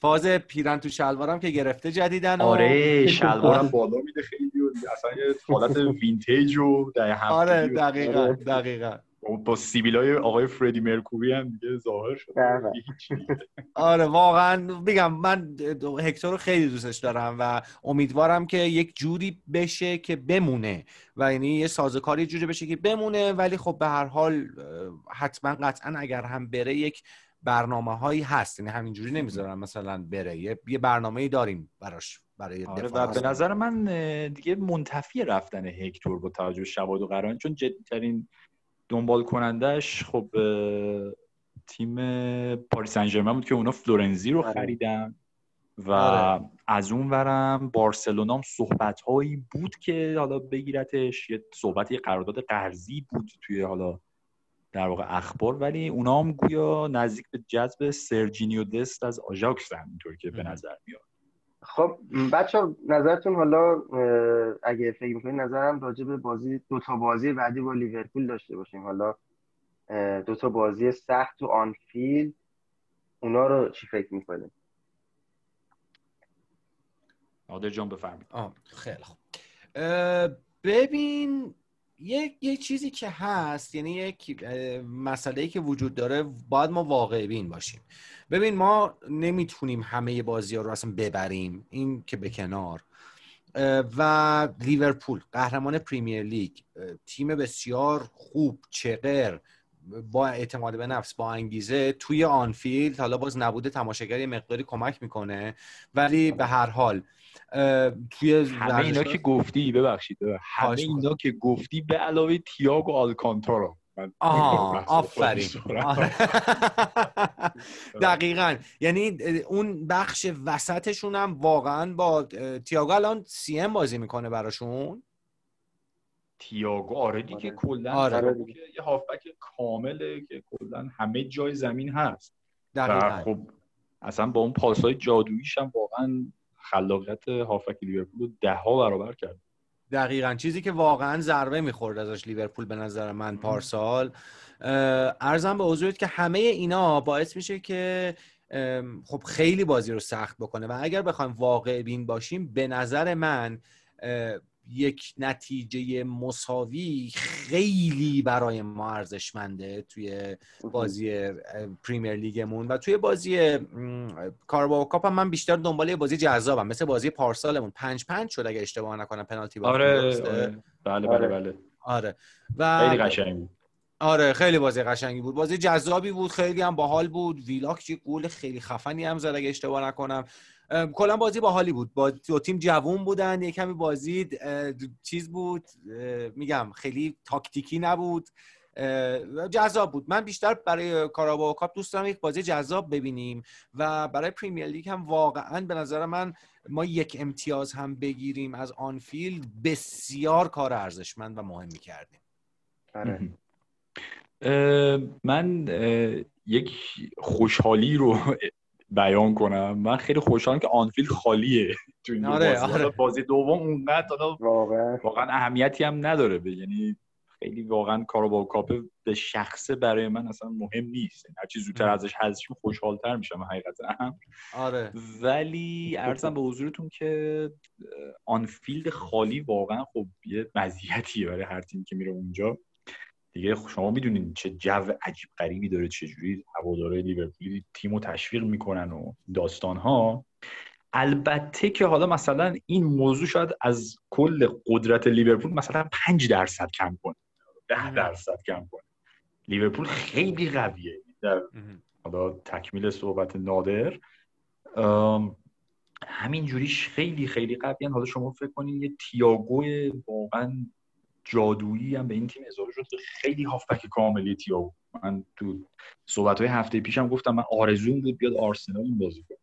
فاز پیرن تو شلوارم که گرفته جدیدن و- آره شلوارم بالا میده خیلی. و اصلا یه حالت vintage و آره دقیقا آره. دقیقا. با سیبیلای آقای فردی مرکوری هم دیگه ظاهر شد. چیز. آره واقعا میگم من هکتور رو خیلی دوستش دارم و امیدوارم که یک جوری بشه که بمونه و یعنی یه سازوکاری جوری بشه که بمونه ولی خب به هر حال حتما قطعا اگر هم بره یک برنامه هایی هست. یعنی همینجوری نمی‌ذارم مثلا بره. یه, برنامه داریم براش برای آره دفاع و به نظر من دیگه منتفی رفتن هکتور با توجه به شواهد و قرائن چون جدیترین دنبال کنندش خب تیم پاریس سن ژرمن بود که اونا فلورنزی رو آره. خریدن و آره. از اون ورم بارسلونا هم صحبت هایی بود که حالا بگیرتش یه صحبت یه قرارداد قرضی بود توی حالا در واقع اخبار ولی اونا هم گویا نزدیک به جذب سرجینیو دست از آژاکس هم اینطور که به. نظر میاد خب بچه نظرتون حالا اگه فکر می‌کنید نظرم راجع به بازی دو تا بازی بعدی با لیورپول داشته باشیم. حالا دو تا بازی سخت تو آنفیلد اونا رو چی فکر می‌کنید نادر جان بفرمایید. آه خیلی خوب. ببین یک یه چیزی که هست یعنی یک مسئله که وجود داره باید ما واقع بین باشیم. ببین ما نمی‌تونیم همه بازی ها رو اصلا ببریم این که به کنار. و لیورپول قهرمان پریمیر لیگ تیم بسیار خوب چقر با اعتماد به نفس با انگیزه توی آنفیلد حالا باز نبوده تماشاگر یه مقداری کمک می‌کنه ولی به هر حال توی همه اینا که گفتی ببخشید همه اینا که گفتی به علاوه تییاگو آلکانتارا من آها آفرین. آره. دقیقا یعنی اون بخش وسطشون هم واقعا با اه، تییاگو الان سی ام بازی می‌کنه براشون تییاگو آره دیگه آره. کلا آره. که یه هافبک کامله که کلا همه جای زمین هست و دقیقا خب اصلا با اون پاسهای جادوییش هم واقعا خلاقیت هافبک لیورپول رو ده ها برابر کرد. دقیقا. چیزی که واقعا ضربه می‌خورد ازش لیورپول به نظر من پارسال. ارزم به حضورت که همه اینا باعث میشه که خب خیلی بازی رو سخت بکنه. و اگر بخوایم واقع بین باشیم به نظر من یک نتیجه مساوی خیلی برای ما ارزشمنده توی بازی پریمیر لیگمون و توی بازی م، کاراباو کاپ هم من بیشتر دنبال یه بازی جذابم مثل بازی پارسالمون. پنج پنج شد اگه اشتباه نکنم پنالتی آره؟ آره. بله آره. بله بله آره. و خیلی قشنگ آره خیلی بازی قشنگی بود. بازی جذابی بود خیلی هم باحال بود. ویلاک یه گل خیلی خفنی هم زد اگه اشتباه نکنم. کلا بازی باحالی بود. با دو تیم جوون بودن یه کمی بازی چیز بود. میگم خیلی تاکتیکی نبود. جذاب بود. من بیشتر برای کاراباو کاپ دوست دارم یک بازی جذاب ببینیم و برای پریمیر لیگ هم واقعا به نظر من ما یک امتیاز هم بگیریم از آنفیلد بسیار کار ارزشمند و مهمی کردیم آره. من یک خوشحالی رو بیان کنم. من خیلی خوشحالم که آنفیلد خالیه تو این آره، بازی. آره. بازی دوم اونقدر واقعا. واقعا اهمیتی هم نداره به یعنی خیلی واقعا Carabao Cup به شخصه برای من اصلا مهم نیست. یعنی هرچی زودتر م. ازش حذف شم خوشحالتر میشم حقیقتا. آره. ولی ارزم به حضورتون که آنفیلد خالی واقعا خب یه مزیتیه برای هر تیمی که میره اونجا. دیگه شما می‌دونین چه جو عجیب غریبی داره چجوری هوادارهای لیورپولی تیم رو تشویق می‌کنن و داستان ها البته که حالا مثلا این موضوع شاید از کل قدرت لیورپول مثلا 5 درصد کم کنه ده مم. درصد کم کنه. لیورپول خیلی قویه. در حالا تکمیل صحبت نادر همین جوریش خیلی خیلی قوی حالا شما فکر کنین یه تییاگو واقعا جادویی هم به این تیم اضافه شد خیلی هافبک کاملی تییاگو من تو صحبت های هفته پیشم گفتم من آرزوم بود بیاد آرسنال بازی کنه.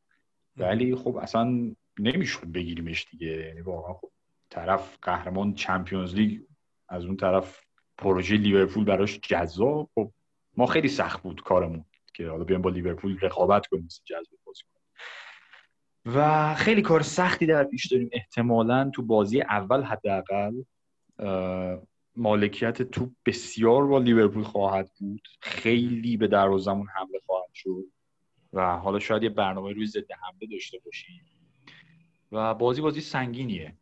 ولی خب اصلا نمی‌شد بگیریمش دیگه. یعنی واقعا خب طرف قهرمان چمپیونز لیگ از اون طرف پروژه لیورپول براش جذاب. خب ما خیلی سخت بود کارمون که حالا بیایم با لیورپول رقابت کنیم جذاب بازی کنیم. و خیلی کار سختی در پیش داریم. احتمالا تو بازی اول حداقل مالکیت توپ بسیار با لیورپول خواهد بود. خیلی به دروازمون حمله خواهد شد. و حالا شاید یه برنامه روی ضد حمله داشته باشیم. و بازی بازی سنگینیه.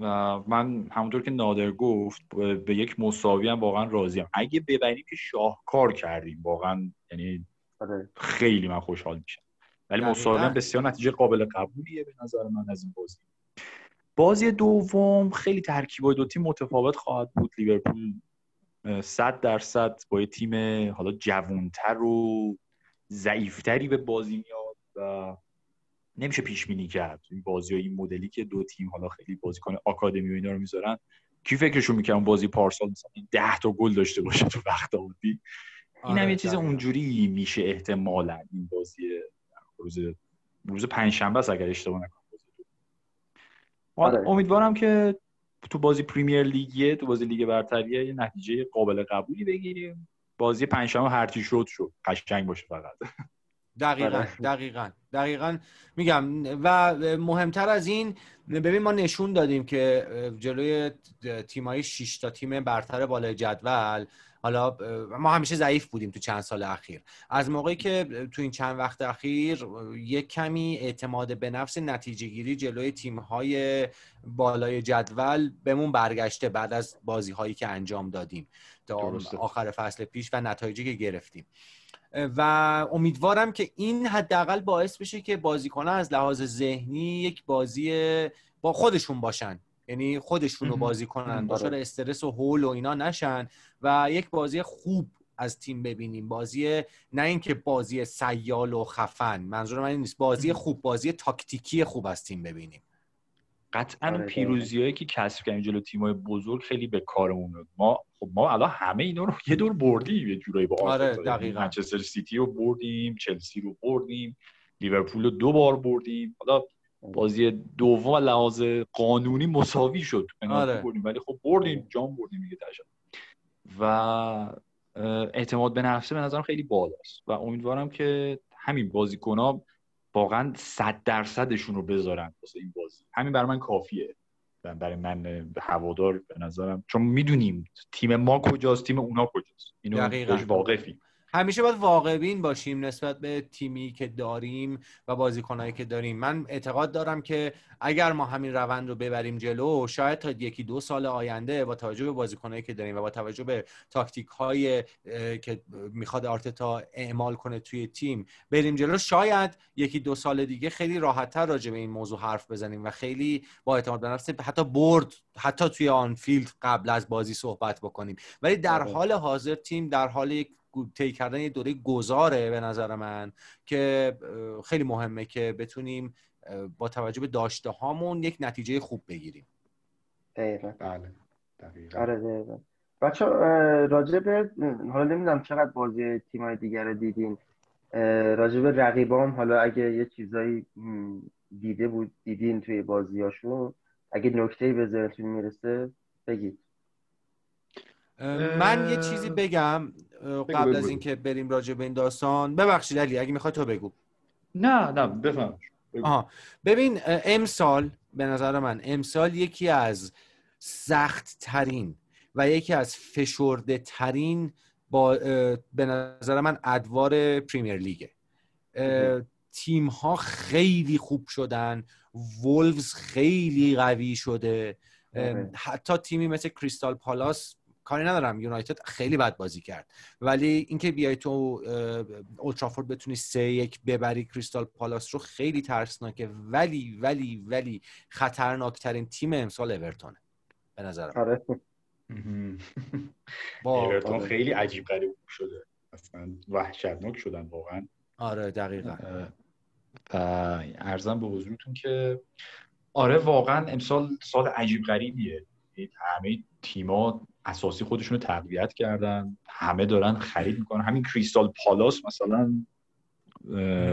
و من همونطور که نادر گفت به یک مساوی هم واقعا راضیم. اگه ببریم که شاهکار کردیم واقعا یعنی آره. خیلی من خوشحال میشم. ولی. مساوی هم بسیار نتیجه قابل قبولیه به نظر من از این بازی. بازی دوم خیلی ترکیبای دو تیم متفاوت خواهد بود لیورپول اه، صد درصد با یه تیم حالا جوانتر و ضعیفتری به بازی میاد و نمیشه پیش بینی کرد این بازی این مدلی که دو تیم حالا خیلی بازیکن آکادمی و اینا رو می‌ذارن کی فکرشون می‌کنم بازی پارسال مثلا 10 تا گل داشته باشه تو وقت عادی این هم آره، یه چیز. اونجوری میشه احتمالا این بازی روز روز پنجشنبه است اگر اشتباه نکنم. آره. امیدوارم که تو بازی پریمیر لیگیه تو بازی لیگ برتریه یه نتیجه قابل قبولی بگیریم. بازی پنجشنبه هرچی شد شد. قشنگ باشه فقط. دقیقا آره. دقیقا. دقیقا میگم. و مهمتر از این ببین ما نشون دادیم که جلوی تیمای 6 تا تیم برتر بالای جدول حالا ما همیشه ضعیف بودیم تو چند سال اخیر. از موقعی که تو این چند وقت اخیر یک کمی اعتماد به نفس نتیجه گیری جلوی تیم های بالای جدول بهمون برگشته بعد از بازی هایی که انجام دادیم تا. آخر فصل پیش و نتایجی که گرفتیم. و امیدوارم که این حداقل باعث بشه که بازیکنان از لحاظ ذهنی یک بازی با خودشون باشن. یعنی خودشون رو مهم. بازی کنن آره. دچار استرس و هول و اینا نشن و یک بازی خوب از تیم ببینیم. بازی نه اینکه بازی سیال و خفن منظور من این نیست. بازی خوب بازی تاکتیکی خوب از تیم ببینیم. قطعا آره، پیروزیایی که کسب کردیم جلو تیمای بزرگ خیلی به کارمون میاد. ما خب ما الان همه اینا رو یه دور بردیم یه جورایی با آره، دقیقاً. منچستر سیتی رو بردیم چلسی رو بردیم لیورپول رو دو بار بردیم. حالا بازی دوم لحاظ قانونی مساوی شد. آره. بردیم. ولی خب بردیم. جام بردیم دیگه تاشا و اعتماد به نفسه به نظرم خیلی بالاست. و امیدوارم که همین بازیکن‌ها واقعا صد درصدشون رو بذارن واسه این بازی. همین برای من کافیه. برای من هوادار به نظرم. چون می‌دونیم تیم ما کجاست تیم اونا کجاست. اینو دقیقاً. همیشه باید واقع بین باشیم نسبت به تیمی که داریم و بازیکنایی که داریم من اعتقاد دارم که اگر ما همین روند رو ببریم جلو شاید تا یکی دو سال آینده با توجه به بازیکنایی که داریم و با توجه به تاکتیک های که می‌خواد آرتتا اعمال کنه توی تیم بریم جلو شاید یکی دو سال دیگه خیلی راحتتر راجع به این موضوع حرف بزنیم و خیلی با اعتماد به نفس حتی برد حتی توی آن فیلد قبل از بازی صحبت بکنیم ولی در آره. حال حاضر تیم در حال یک طی کردن یه دوره گذاره به نظر من که خیلی مهمه که بتونیم با توجه به داشته هامون یک نتیجه خوب بگیریم. دقیقا. بله دقیقاً. آره دقیقا. بچه راجع به حالا نمی‌دونم چقدر بازی تیمای دیگر رو دیدین. راجع به رقیبام حالا اگه یه چیزایی دیده بود دیدین توی بازیاشون اگه نکته‌ای به ذهنتون می‌رسه بگید. من یه چیزی بگم. قبل بگو، از. اینکه بریم راجع به این داستان ببخشید علی اگه می‌خوای تو بگو. نه نه بفهم آها. ببین امسال به نظر من امسال یکی از سخت ترین و یکی از فشرده ترین با به نظر من ادوار پریمیر لیگه تیم ها خیلی خوب شدن وولفز خیلی قوی شده. آره. حتی تیمی مثل کریستال پالاس کاری ندارم. یونایتد خیلی بد بازی کرد. ولی اینکه بیای تو اولترافورد بتونی سه یک ببری کریستال پالاس رو خیلی ترسناکه. ولی ولی ولی خطرناکترین تیم امسال اورتونه به نظرم. آره. با اورتون. خیلی عجیب غریب شده. اصلا وحشتناک شدن واقعا. آره دقیقا. و ارزم به حضورتون که آره واقعا امسال سال عجیب غریبیه. یعنی همه تیما اساسی خودشون رو تقویت کردن. همه دارن خرید می‌کنن. همین کریستال پالاس مثلا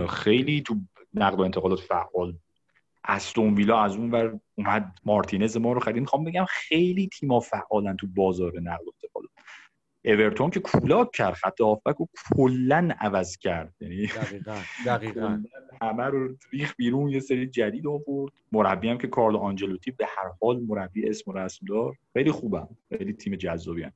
خیلی تو نقل و انتقالات فعال. استون ویلا از اون ور اومد مارتینز ما رو خرید. می‌خوام بگم خیلی تیما فعالن تو بازار نقل و انتقالات. اورتون که کولاک کرد خط هافبک و کلا عوض کرد. یعنی دقیقا دقیقا. همه رو ریخ بیرون یه سری جدید آورد. مربی هم که کارلو آنجلوتی به هر حال مربی اسم و رسم دار خیلی خوبم خیلی تیم جذابی هم.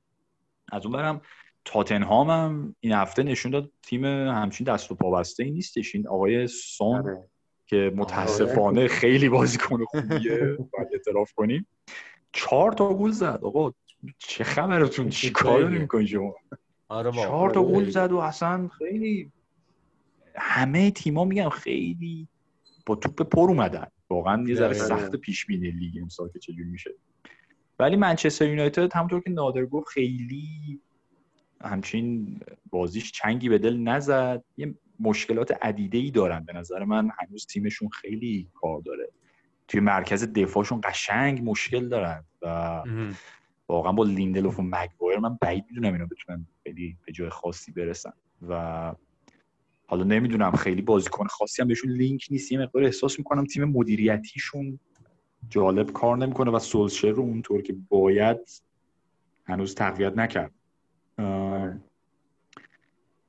از اون برم تاتنهام هم این هفته نشون داد تیم همچین دست و پابسته ای نیستش. این آقای سون آره. که متاسفانه خیلی بازیکن خوبیه. باید اعتراف کنیم. چهار تا گل زد. آقا چه خبرتون چی کار. نمی‌کنی شما آره. چهار تا گل. زد و اصلا خیلی همه تیما میگم خیلی با توپ پر اومدن واقعا یه ذره. سخت پیش بینی لیگ امسال که چجوری میشه ولی منچستر یونایتد همونطور که نادر گفت خیلی همچین بازیش چنگی به دل نزد یه مشکلات عدیده ای دارن به نظر من هنوز تیمشون خیلی کار داره توی مرکز دفاعشون قشنگ مشکل دارن و. واقعا با لیندلوف و مگوایر من بعید می‌دونم اینا بتونن خیلی به جای خاصی برسن. و حالا نمی‌دونم خیلی بازیکن خاصی هم بهشون لینک نیست. یه مقدار احساس می‌کنم تیم مدیریتیشون جالب کار نمی‌کنه و سولشر رو اونطور که باید هنوز تقویت نکرد. اه،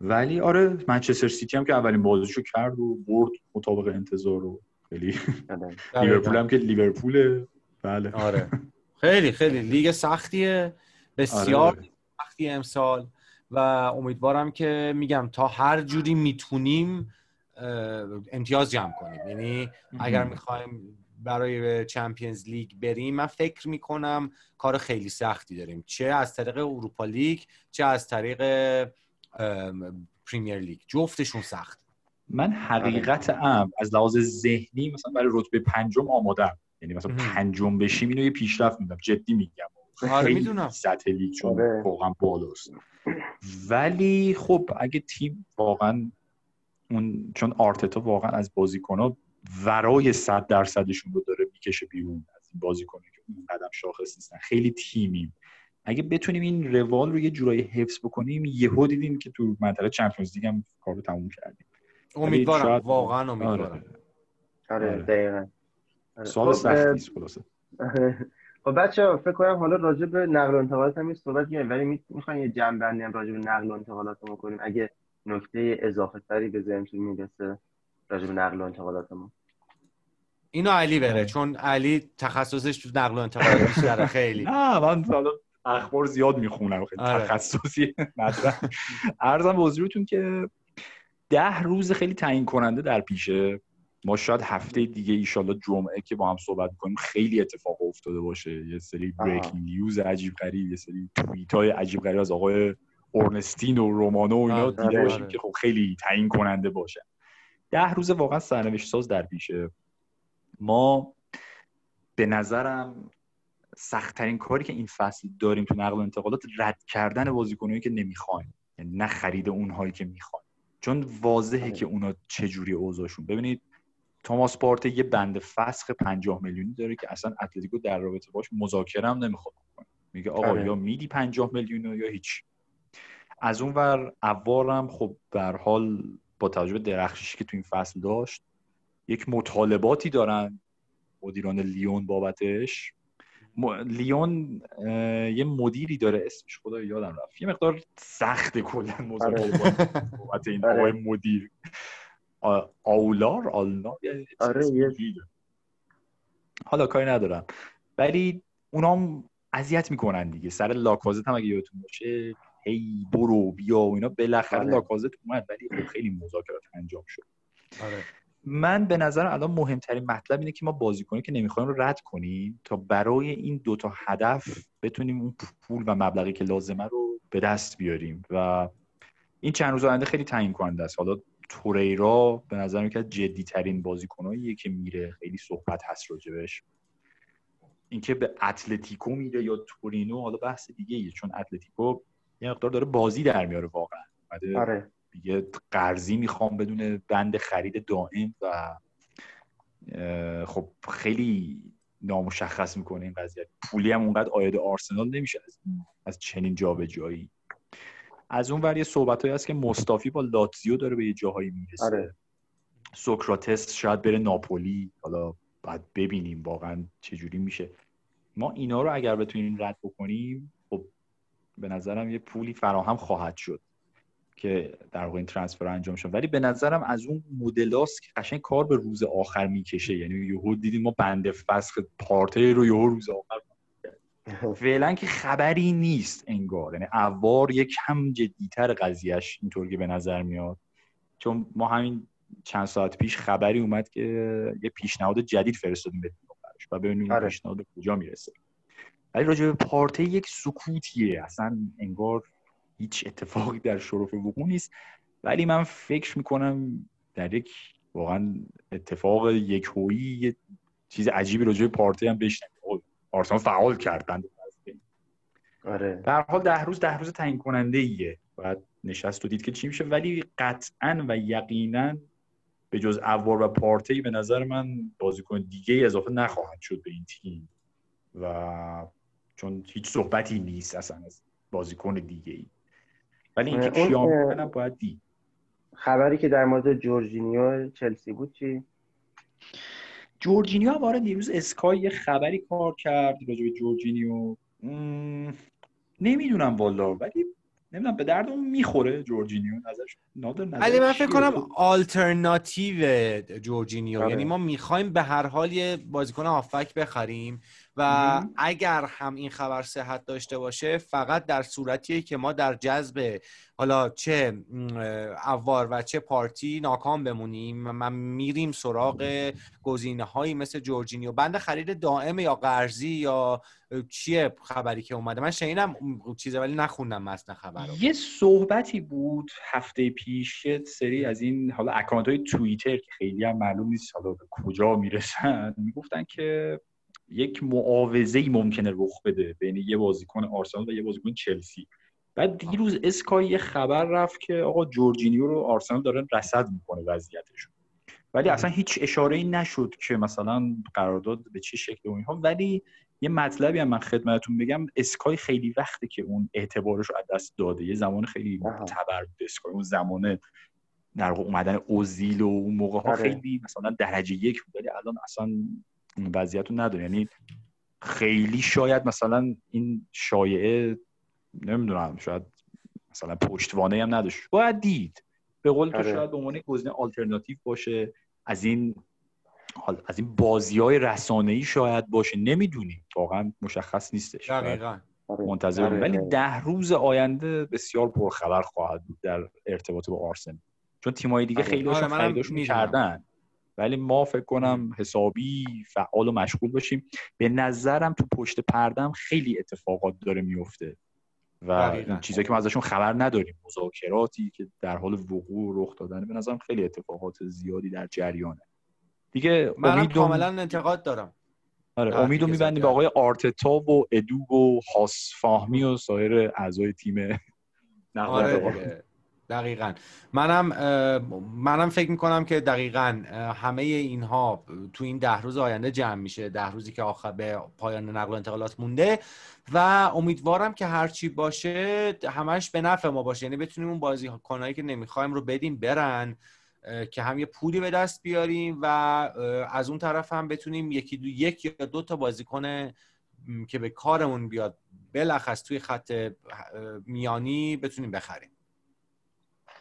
ولی آره منچستر سیتی هم که اولین بازیشو کرد و برد مطابق انتظار و خیلی آره. لیورپول هم که لیورپوله. بله. آره. خیلی خیلی. لیگ سختیه. بسیار آره. سختی امسال. و امیدوارم که میگم تا هر جوری می‌تونیم امتیاز جمع کنیم. یعنی اگر می‌خوایم برای Champions League بریم من فکر می‌کنم کار خیلی سختی داریم. چه از طریق Europa League چه از طریق Premier League. جفتشون سخت. من حقیقت ام از لحاظ ذهنی مثلا برای رتبه پنجم آمادم یعنی مثلا. پنجم بشیم اینو یه پیشرفت میدم جدی میگم آره، خیلی می‌دونم. سطح لیگ چون آره. واقعا بالاست ولی خب اگه تیم واقعا اون چون آرتتا واقعا از بازیکن‌ها ورای صد درصدشون رو داره می‌کشه بیرون از این بازیکنه که اون قدم شاخص نیستن خیلی تیمیم اگه بتونیم این روال رو یه جورایی حفظ بکنیم یهو دیدیم که تو منطقه چمپیونز لیگ هم کار رو تموم کردیم امیدوارم شاید- واقعا امیدوارم آره. آره آره. دقیقا آره. خب، سختی است خلاصه. خب بچه فکر کنم حالا راجع به نقل و انتقالات هم صحبت کنیم ولی می‌خوایم یه جمع بندی هم راجع به نقل و انتقالات ما کنیم اگه نکته اضافه تری به ذهنتون می‌رسه راجع به نقل و انتقالات ما اینو علی بره آره. چون علی تخصصش تو نقل و انتقالات بیشتره. خیلی. نه من حالا اخبار زیاد می‌خونم. خیلی آره. تخصصی مطرح. ارزم به حضورتون که ده روز خیلی تعیین کننده در پیشه. ما شاید هفته دیگه ایشالله جمعه که با هم صحبت کنیم خیلی اتفاق افتاده باشه یه سری. بریکینگ نیوز عجیب غریب یه سری توییت های عجیب غریب از آقای اورنستین و رومانو و اینا آره، دیده آره. باشیم که خب خیلی تعیین کننده باشه ده روز واقعا سرنوشت ساز در پیشه ما به نظرم سختترین کاری که این فصل داریم تو نقل و انتقالات رد کردن بازیکنایی که نمی‌خوایم یعنی نه خرید اونهایی که می‌خوایم چون واضحه آره. که اونا چه جوری اوضاعشون ببینید توماس پارته یه بند فسخ 50 میلیونی داره که اصلا اتلتیکو در رابطه باش مذاکره هم نمی‌خواد میگه آقا آره. یا میدی 50 میلیون یا هیچ از اون ور عوارم خب هر حال با توجه به درخششی که تو این فصل داشت یک مطالباتی دارن مدیران لیون بابتش. م... لیون اه، یه مدیری داره اسمش خدا یادم رفت. یه مقدار سخت کلا مذاکره بابت این آره. آقای مدیر. آ- آولار آلنا آره،. حالا کاری ندارم. ولی اونام اذیت می‌کنن دیگه. سر لاکازت هم اگه یادتون باشه هی برو بیا و اینا. بالاخره آره. لاکازت اومد ولی خیلی مذاکرات انجام شد. آره. من به نظر الان مهمترین مطلب اینه که ما بازیکنی که نمی‌خوایم رو رد کنیم تا برای این دوتا هدف بتونیم اون پول و مبلغی که لازمه رو به دست بیاریم. و این چند روز آینده خیلی تعیین کننده است. حالا توریرا به نظر که جدی ترین بازیکناییه که میره. خیلی صحبت هست راجبش. اینکه به اتلتیکو میره یا تورینو حالا بحث دیگه ایه چون اتلتیکو یه مقدار داره بازی در میاره واقعا. آره. دیگه قرضی می‌خوام بدون بند خرید دائم و خب خیلی نامشخص می‌کنه این قضیه پولی هم اونقدر آید آرسنال نمیشه از, از چنین جابجایی. از اون ور یه صحبت هست که مستافی با لاتزیو داره به یه جاهایی می‌رسه. آره. سوکراتس شاید بره ناپولی. حالا باید ببینیم واقعا چجوری میشه. ما اینا رو اگر بتونیم رد بکنیم خب به نظرم یه پولی فراهم خواهد شد که در واقع این ترانسفر انجام شد. ولی به نظرم از اون مدلاست که قشنگ کار به روز آخر می‌کشه. یعنی یهو دیدیم ما بند فسخ پارتی رو یهو روز آخر فعلا که خبری نیست انگار. یعنی اوار یک کم جدیتر قضیهش اینطور که به نظر میاد. چون ما همین چند ساعت پیش خبری اومد که یه پیشنهاد جدید فرستادیم به و ببینیم آره. پیشنهاد کجا می‌رسه. ولی راجع به پارتی یک سکوتیه. اصلا انگار هیچ اتفاقی در شرف وقوع نیست. ولی من فکر می‌کنم در یک واقعا اتفاق یک هویی یه چیز عجیبی راجع به پارتی هم اوه، آرسنال فعال کرد بنده آره در حال ده روز ده روز تعیین کننده ایه باید نشست و دید که چی میشه. ولی قطعا و یقینا به جز اوار و پارتی به نظر من بازیکن دیگه اضافه نخواهد شد به این تیم. و چون هیچ صحبتی نیست اصلا از بازیکن دیگه ای ولی اینکه کیا می‌کنم باید دید. خبری که در مورد جورجینیو چلسی بود چی؟ جورجینیو هم آره دیروز اسکای یه خبری کار کرد راجع به جورجینیو م، نمی‌دونم والا ولی نمی‌دونم به دردمون می‌خوره جورجینیو نظرش نادر نظر ولی من؟ فکر کنم آلترناتیو جورجینیو آره. یعنی ما می‌خوایم به هر حال یه بازیکن هافبک بخریم و. اگر هم این خبر صحت داشته باشه فقط در صورتیه که ما در جذب حالا چه اوار و چه پارتی ناکام بمونیم. من میریم سراغ گزینه هایی مثل جورجینیو. بند خرید دائم یا قرضی یا چیه خبری که اومده؟ من شنیدم چیزه ولی نخوندم متن خبر رو. یه صحبتی بود هفته پیش یه سری از این حالا اکانت های توییتر که خیلی هم معلوم نیست حالا به کجا می‌رسن. می‌گفتن که یک معاوضه ای ممکنه رخ بده بین یه بازیکن آرسنال و یه بازیکن چلسی. بعد دیروز اسکای یه خبر رفت که آقا جورجینیو رو آرسنال داره رصد می‌کنه وضعیتش ولی اصلا هیچ اشاره ای نشد که مثلا قرارداد به چه شکل و اینها. ولی یه مطلبی هم من خدمتتون بگم اسکای خیلی وقته که اون اعتبارش رو از دست داده. یه زمان خیلی. معتبر بود اسکای. اون زمان در اومدن اوزیل و اون موقع ها آره. خیلی مثلا درجه یک بود. ولی الان اصلا وضعیت رو نداره یعنی خیلی شاید مثلا این شایعه نمی‌دونم شاید مثلا پشتوانه هم نداشت باید دید به قول تو آره. شاید به عنوان گزینه آلترناتیو باشه از این حال از این بازی های رسانه ای شاید باشه نمی‌دونیم واقعا مشخص نیستش دقیقا آره. منتظر آره،. ولی. ده روز آینده بسیار پرخبر خواهد بود در ارتباط با آرسنال چون تیمایی دیگه. خیلی منم خریداشون. کردن ولی ما فکر کنم حسابی فعال و مشغول باشیم. به نظرم تو پشت پردم خیلی اتفاقات داره میفته و چیزایی که ما ازشون خبر نداریم. مذاکراتی که در حال وقوع رخ دادن به نظرم خیلی اتفاقات زیادی در جریانه. دیگه و- کاملا انتقاد دارم. آره در امید رو تیک میبندیم به آقای آرتتا و ادو و حاس فاهمی و سایر اعضای تیم نقل آره. دقیقا. منم منم فکر می‌کنم که دقیقا همه اینها تو این ده روز آینده جمع میشه. ده روزی که آخر به پایان نقل و انتقالات مونده و امیدوارم که هرچی باشه همش به نفع ما باشه. یعنی بتونیم اون بازی کنایی که نمی‌خوایم رو بدیم برن که هم یه پولی به دست بیاریم و از اون طرف هم بتونیم یکی دو یک یا دو تا بازیکن که به کارمون بیاد بلخص توی خط میانی بتونیم بخریم.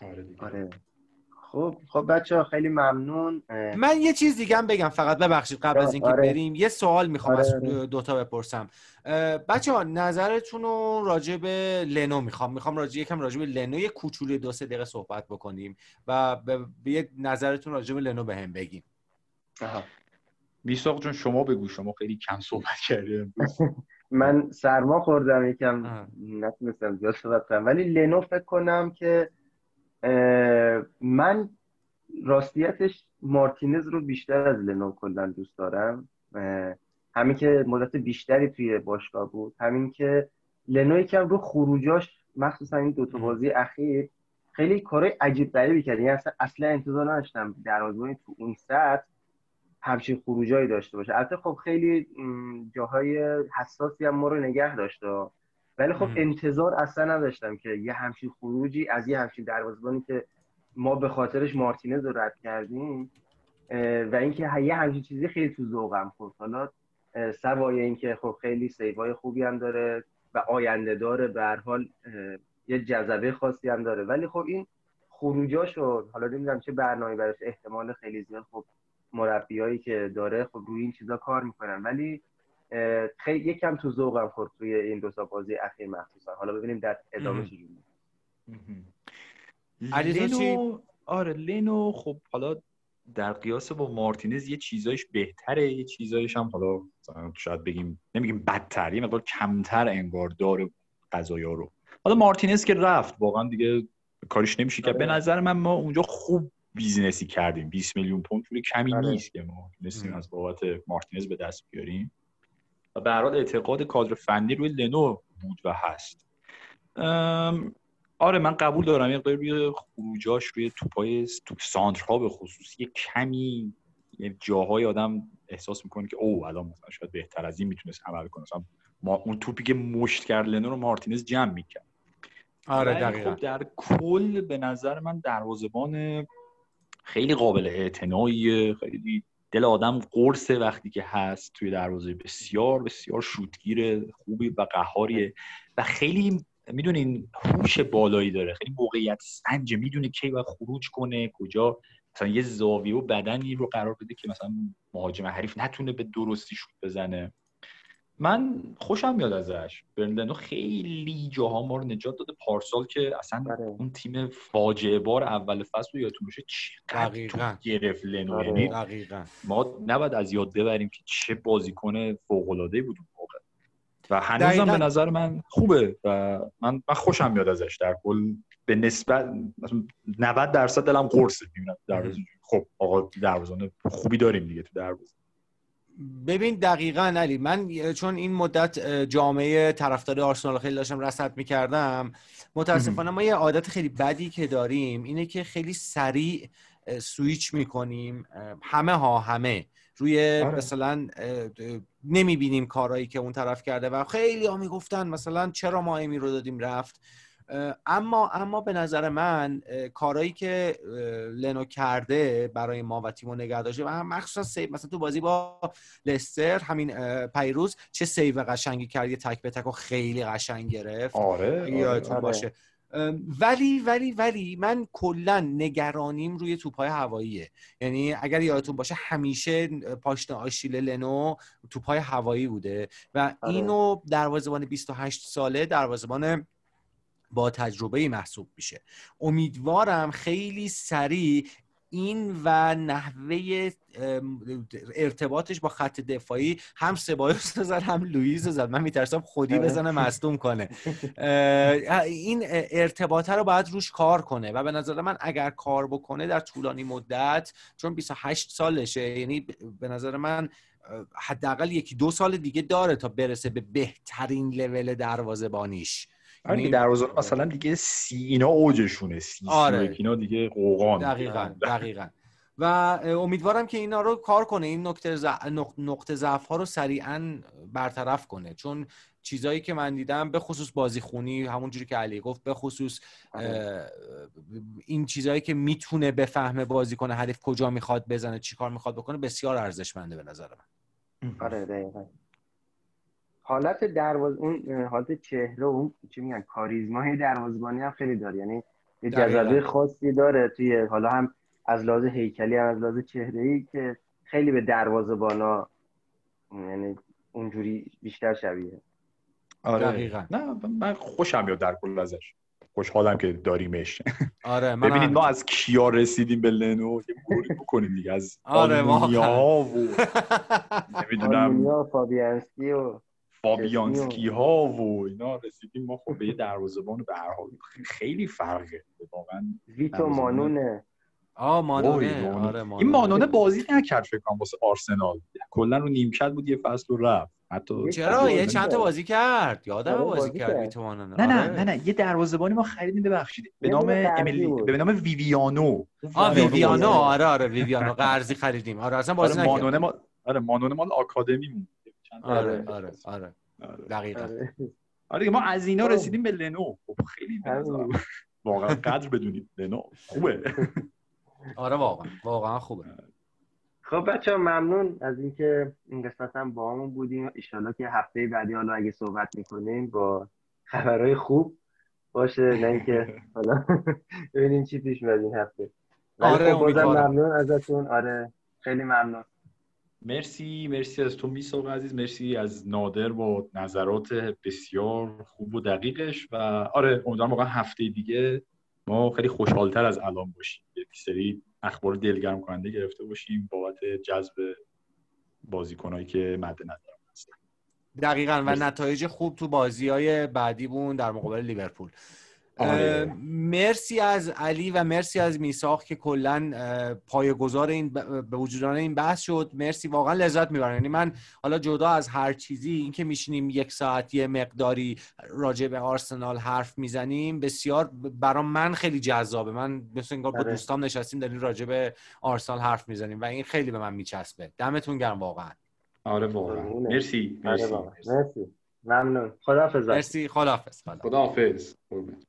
آره دیگه. آره خب خب بچه ها خیلی ممنون اه، من یه چیز دیگه هم بگم فقط ببخشید قبل از اینکه آره. بریم یه سوال می‌خوام آره، از آره. دوتا بپرسم بچه ها نظرتون رو راجع به لنو می‌خوام می‌خوام راجع یکم راجع به لنو یه کوچولوی دو سه دقیقه صحبت بکنیم و به, به یه نظرتون راجع به لنو بهم بگیم آها. میساق جون شما بگو شما خیلی کم صحبت کردی امروز من سرما خوردم یکم. نتونستم زیاد صحبت کنم ولی لنو فکر کنم که من راستیتش مارتینز رو بیشتر از لنو کلا دوست دارم. همین که مدت بیشتری توی باشگاه بود. همین که لنو یکم رو خروجاش مخصوصا این دوتا. بازی اخیر خیلی کار عجیب غریبی کرد. یعنی اصلا اصلا انتظار نداشتم دروازه‌بانی تو اون سطح همچین خروجایی داشته باشه. البته خب خیلی جاهای حساسی هم ما رو نگه داشته ولی خب مم. انتظار اصلا نداشتم که یه همچین خروجی از یه همچین دروازه‌بانی که ما به خاطرش مارتینز رو رد کردیم و اینکه یه همچین چیزی خیلی تو ذوقم خورد. حالا سوای اینکه خب خیلی سیوای خوبی هم داره و آینده داره به هر حال یه جذبه خاصی هم داره. ولی خب این خروجاشو حالا نمی‌دونم چه برنامه‌ای براش احتمال خیلی زیاد خب مربیایی که داره خب روی این چیزا کار می‌کنن. ولی خیلی یکم تو ذوقم خورد توی این دو تا بازی اخیر مخصوصا حالا ببینیم در ادامه. چجوری؟ لنو آره لنو خب حالا در قیاس با مارتینز یه چیزایش بهتره یه چیزایش هم حالا شاید بگیم نمیگیم بدتر یه مقدار کمتر انگار داره قضایا رو حالا مارتینز که رفت واقعا دیگه کاریش نمیشه که آره. به نظر من ما اونجا خوب بیزینسی کردیم 20 میلیون پوند پول کمی آره. نیست که ما تونستیم ام. از بابت مارتینز به دست بیاریم و به حال اعتقاد کادر فنی روی لنو بود و هست. آره من قبول دارم. یه روی خروجاش روی توپای توپ سانترها به خصوص یه کمی یه جاهای آدم احساس می‌کنه که او الان مثلا شاید بهتر از این می‌تونست عمل کنه. مثلا ما اون توپی که مشت کرد لنو رو مارتینز جمع می‌کرد. آره دقیقا. خب در کل به نظر من دروازه‌بان خیلی قابل اعتناییه خیلی دل آدم قرصه وقتی که هست توی دروازه. بسیار بسیار شوتگیر خوبی و قهاریه. و خیلی می‌دونین هوش بالایی داره. خیلی موقعیت سنجه. می‌دونه کی باید خروج کنه کجا. مثلا یه زاویه و بدنی رو قرار بده که مثلا مهاجم حریف نتونه به درستی شوت بزنه. من خوشم میاد ازش. برندنو خیلی جاها ما رو نجات داده. پارسال که اصلا آره. اون تیم فاجعه بار اول فصل رو یادتون باشه چقدر گرفت لنو. آره. یعنی ما نباید از یاد ببریم که چه بازیکن فوق‌العاده‌ای بود اون موقع. و هنوزم. به نظر من خوبه و من من خوشم میاد ازش در کل. به نسبت مثلا 90 درصد دلم قرصه. می‌بینم دروازه خب آقا دروازه‌بان خوبی داریم دیگه تو دروازه. ببین دقیقا علی من چون این مدت جامعه طرفدار آرسنال خیلی داشتم رصد می‌کردم متاسفانه ما یه عادت خیلی بدی که داریم اینه که خیلی سریع سویچ می‌کنیم همه ها همه روی آره. مثلا نمی‌بینیم کارهایی که اون طرف کرده و خیلی ها می‌گفتن مثلا چرا ما امی رو دادیم رفت اما اما به نظر من کارهایی که لنو کرده برای ما و تیمو نگه داشته و هم مخصوصا save مثلا تو بازی با لستر همین پریروز چه save قشنگی کرد یه تک به تک و خیلی قشنگ گرفت آره, آره یادتون آره. باشه ولی ولی ولی من کلا نگرانیم روی توپای هواییه یعنی اگر یادتون باشه همیشه پاشنه آشیل لنو توپای هوایی بوده و آره. اینو دروازه‌بان 28 ساله دروازه‌بان با تجربه محسوب میشه. امیدوارم خیلی سریع این و نحوه ارتباطش با خط دفاعی هم سبایوس زد هم لوئیس زد. من میترسم خودی بزنه مصدوم کنه. این ارتباطه رو باید روش کار کنه و به نظر من اگر کار بکنه در طولانی مدت چون 28 سالشه یعنی به نظر من حداقل یکی دو سال دیگه داره تا برسه به بهترین لول دروازه‌بانیش. آره. دیگه دروازه مثلا دیگه سی اینا اوجشونه سی آره. اینا دیگه قوقان. دقیقا دقیقا. و امیدوارم که اینا رو کار کنه این نقطه ز... نقطه ضعف ها رو سریعا برطرف کنه. چون چیزایی که من دیدم به خصوص بازی خونی همونجوری که علی گفت به خصوص این چیزایی که می‌تونه بفهمه بازی کنه حریف کجا می‌خواد بزنه چی کار می‌خواد بکنه بسیار ارزشمنده به نظر من. آره دقیقا. حالت دروازه اون حالت چهره و اون چی میگن کاریزمای دروازه‌بانی هم خیلی داره. یعنی یه جذبه خاصی داره توی حالا هم از لحاظ هیکلی هم از لحاظ چهره‌ای که خیلی به دروازه‌بانا یعنی اونجوری بیشتر شبیه. آره. دقیقا. نه من خوشم میاد در کل ازش. خوشحالم که داریمش. آره من ببینید ما از کیا رسیدیم به لنو؟ یه موری بکنیم دیگه از آره ها و نمی‌دونم. فابیانسکی و فابیانسکی ها و اینا رسیدیم ما خب به یه دروازه‌بان به هر حال خیلی فرقه. واقعا ویتو مانونه. آه مانونه. آره مانونه. این مانونه بازی نکرد فکر کنم واسه آرسنال. کلا رو نیمکت بود یه فصل رو رفت. حتی چرا؟ یه بازی چند تا. بازی کرد. یادم آره، بازی بازی کرد کرد. می‌توانن نه نه نه نه. یه دروازه‌بانی ما خریدیم ببخشید. به نام امیلی. به نام ویویانو. آ ویویانو. آره آره ویویانو. قرضی خریدیم. آره اصلا بازی آره نکردم مانونه ما آره مانونه مال تا آره آره. آره آره. آره. دقیقا. آره. آره ما از اینا. رسیدیم به لنو. خب خیلی واقعا قدر بدونید لنو. خوبه. آره واقعا. واقعا خوبه. خب بچه ممنون از اینکه این قسمت هم با همون بودیم. ایشالله که هفته بعدی حالا اگه صحبت می‌کنیم با خبرهای خوب باشه. نه اینکه حالا ببینیم چی پیش میاد این هفته. آره، خب بازم. ممنون ازتون. آره خیلی ممنون. مرسی مرسی از تو میساق عزیز مرسی از نادر با نظرات بسیار خوب و دقیقش و آره امیدوارم واقعا هفته دیگه ما خیلی خوشحالتر از الان باشیم. یک سری اخبار دلگرم کننده گرفته باشیم بابت جذب بازیکنایی که مد نظر هستن. دقیقا و. نتایج خوب تو بازی های بعدی بون در مقابل لیورپول. مرسی از علی و مرسی از میساق که کلا پایه‌گذار این ب- به وجودان این بحث شد. مرسی واقعا لذت می‌برم. یعنی من حالا جدا از هر چیزی اینکه میشینیم یک ساعت یه مقداری راجع به آرسنال حرف می‌زنیم بسیار ب- برام من خیلی جذابه. من مثل انگار با آره. دوستام نشستیم داریم راجع به آرسنال حرف می‌زنیم و این خیلی به من میچسبه. دمتون گرم واقعا. آره واقعا. مرسی آره مرسی. مرسی. ممنون. خداحافظ. مرسی خداحافظ. خدا خداحافظ. قربونت.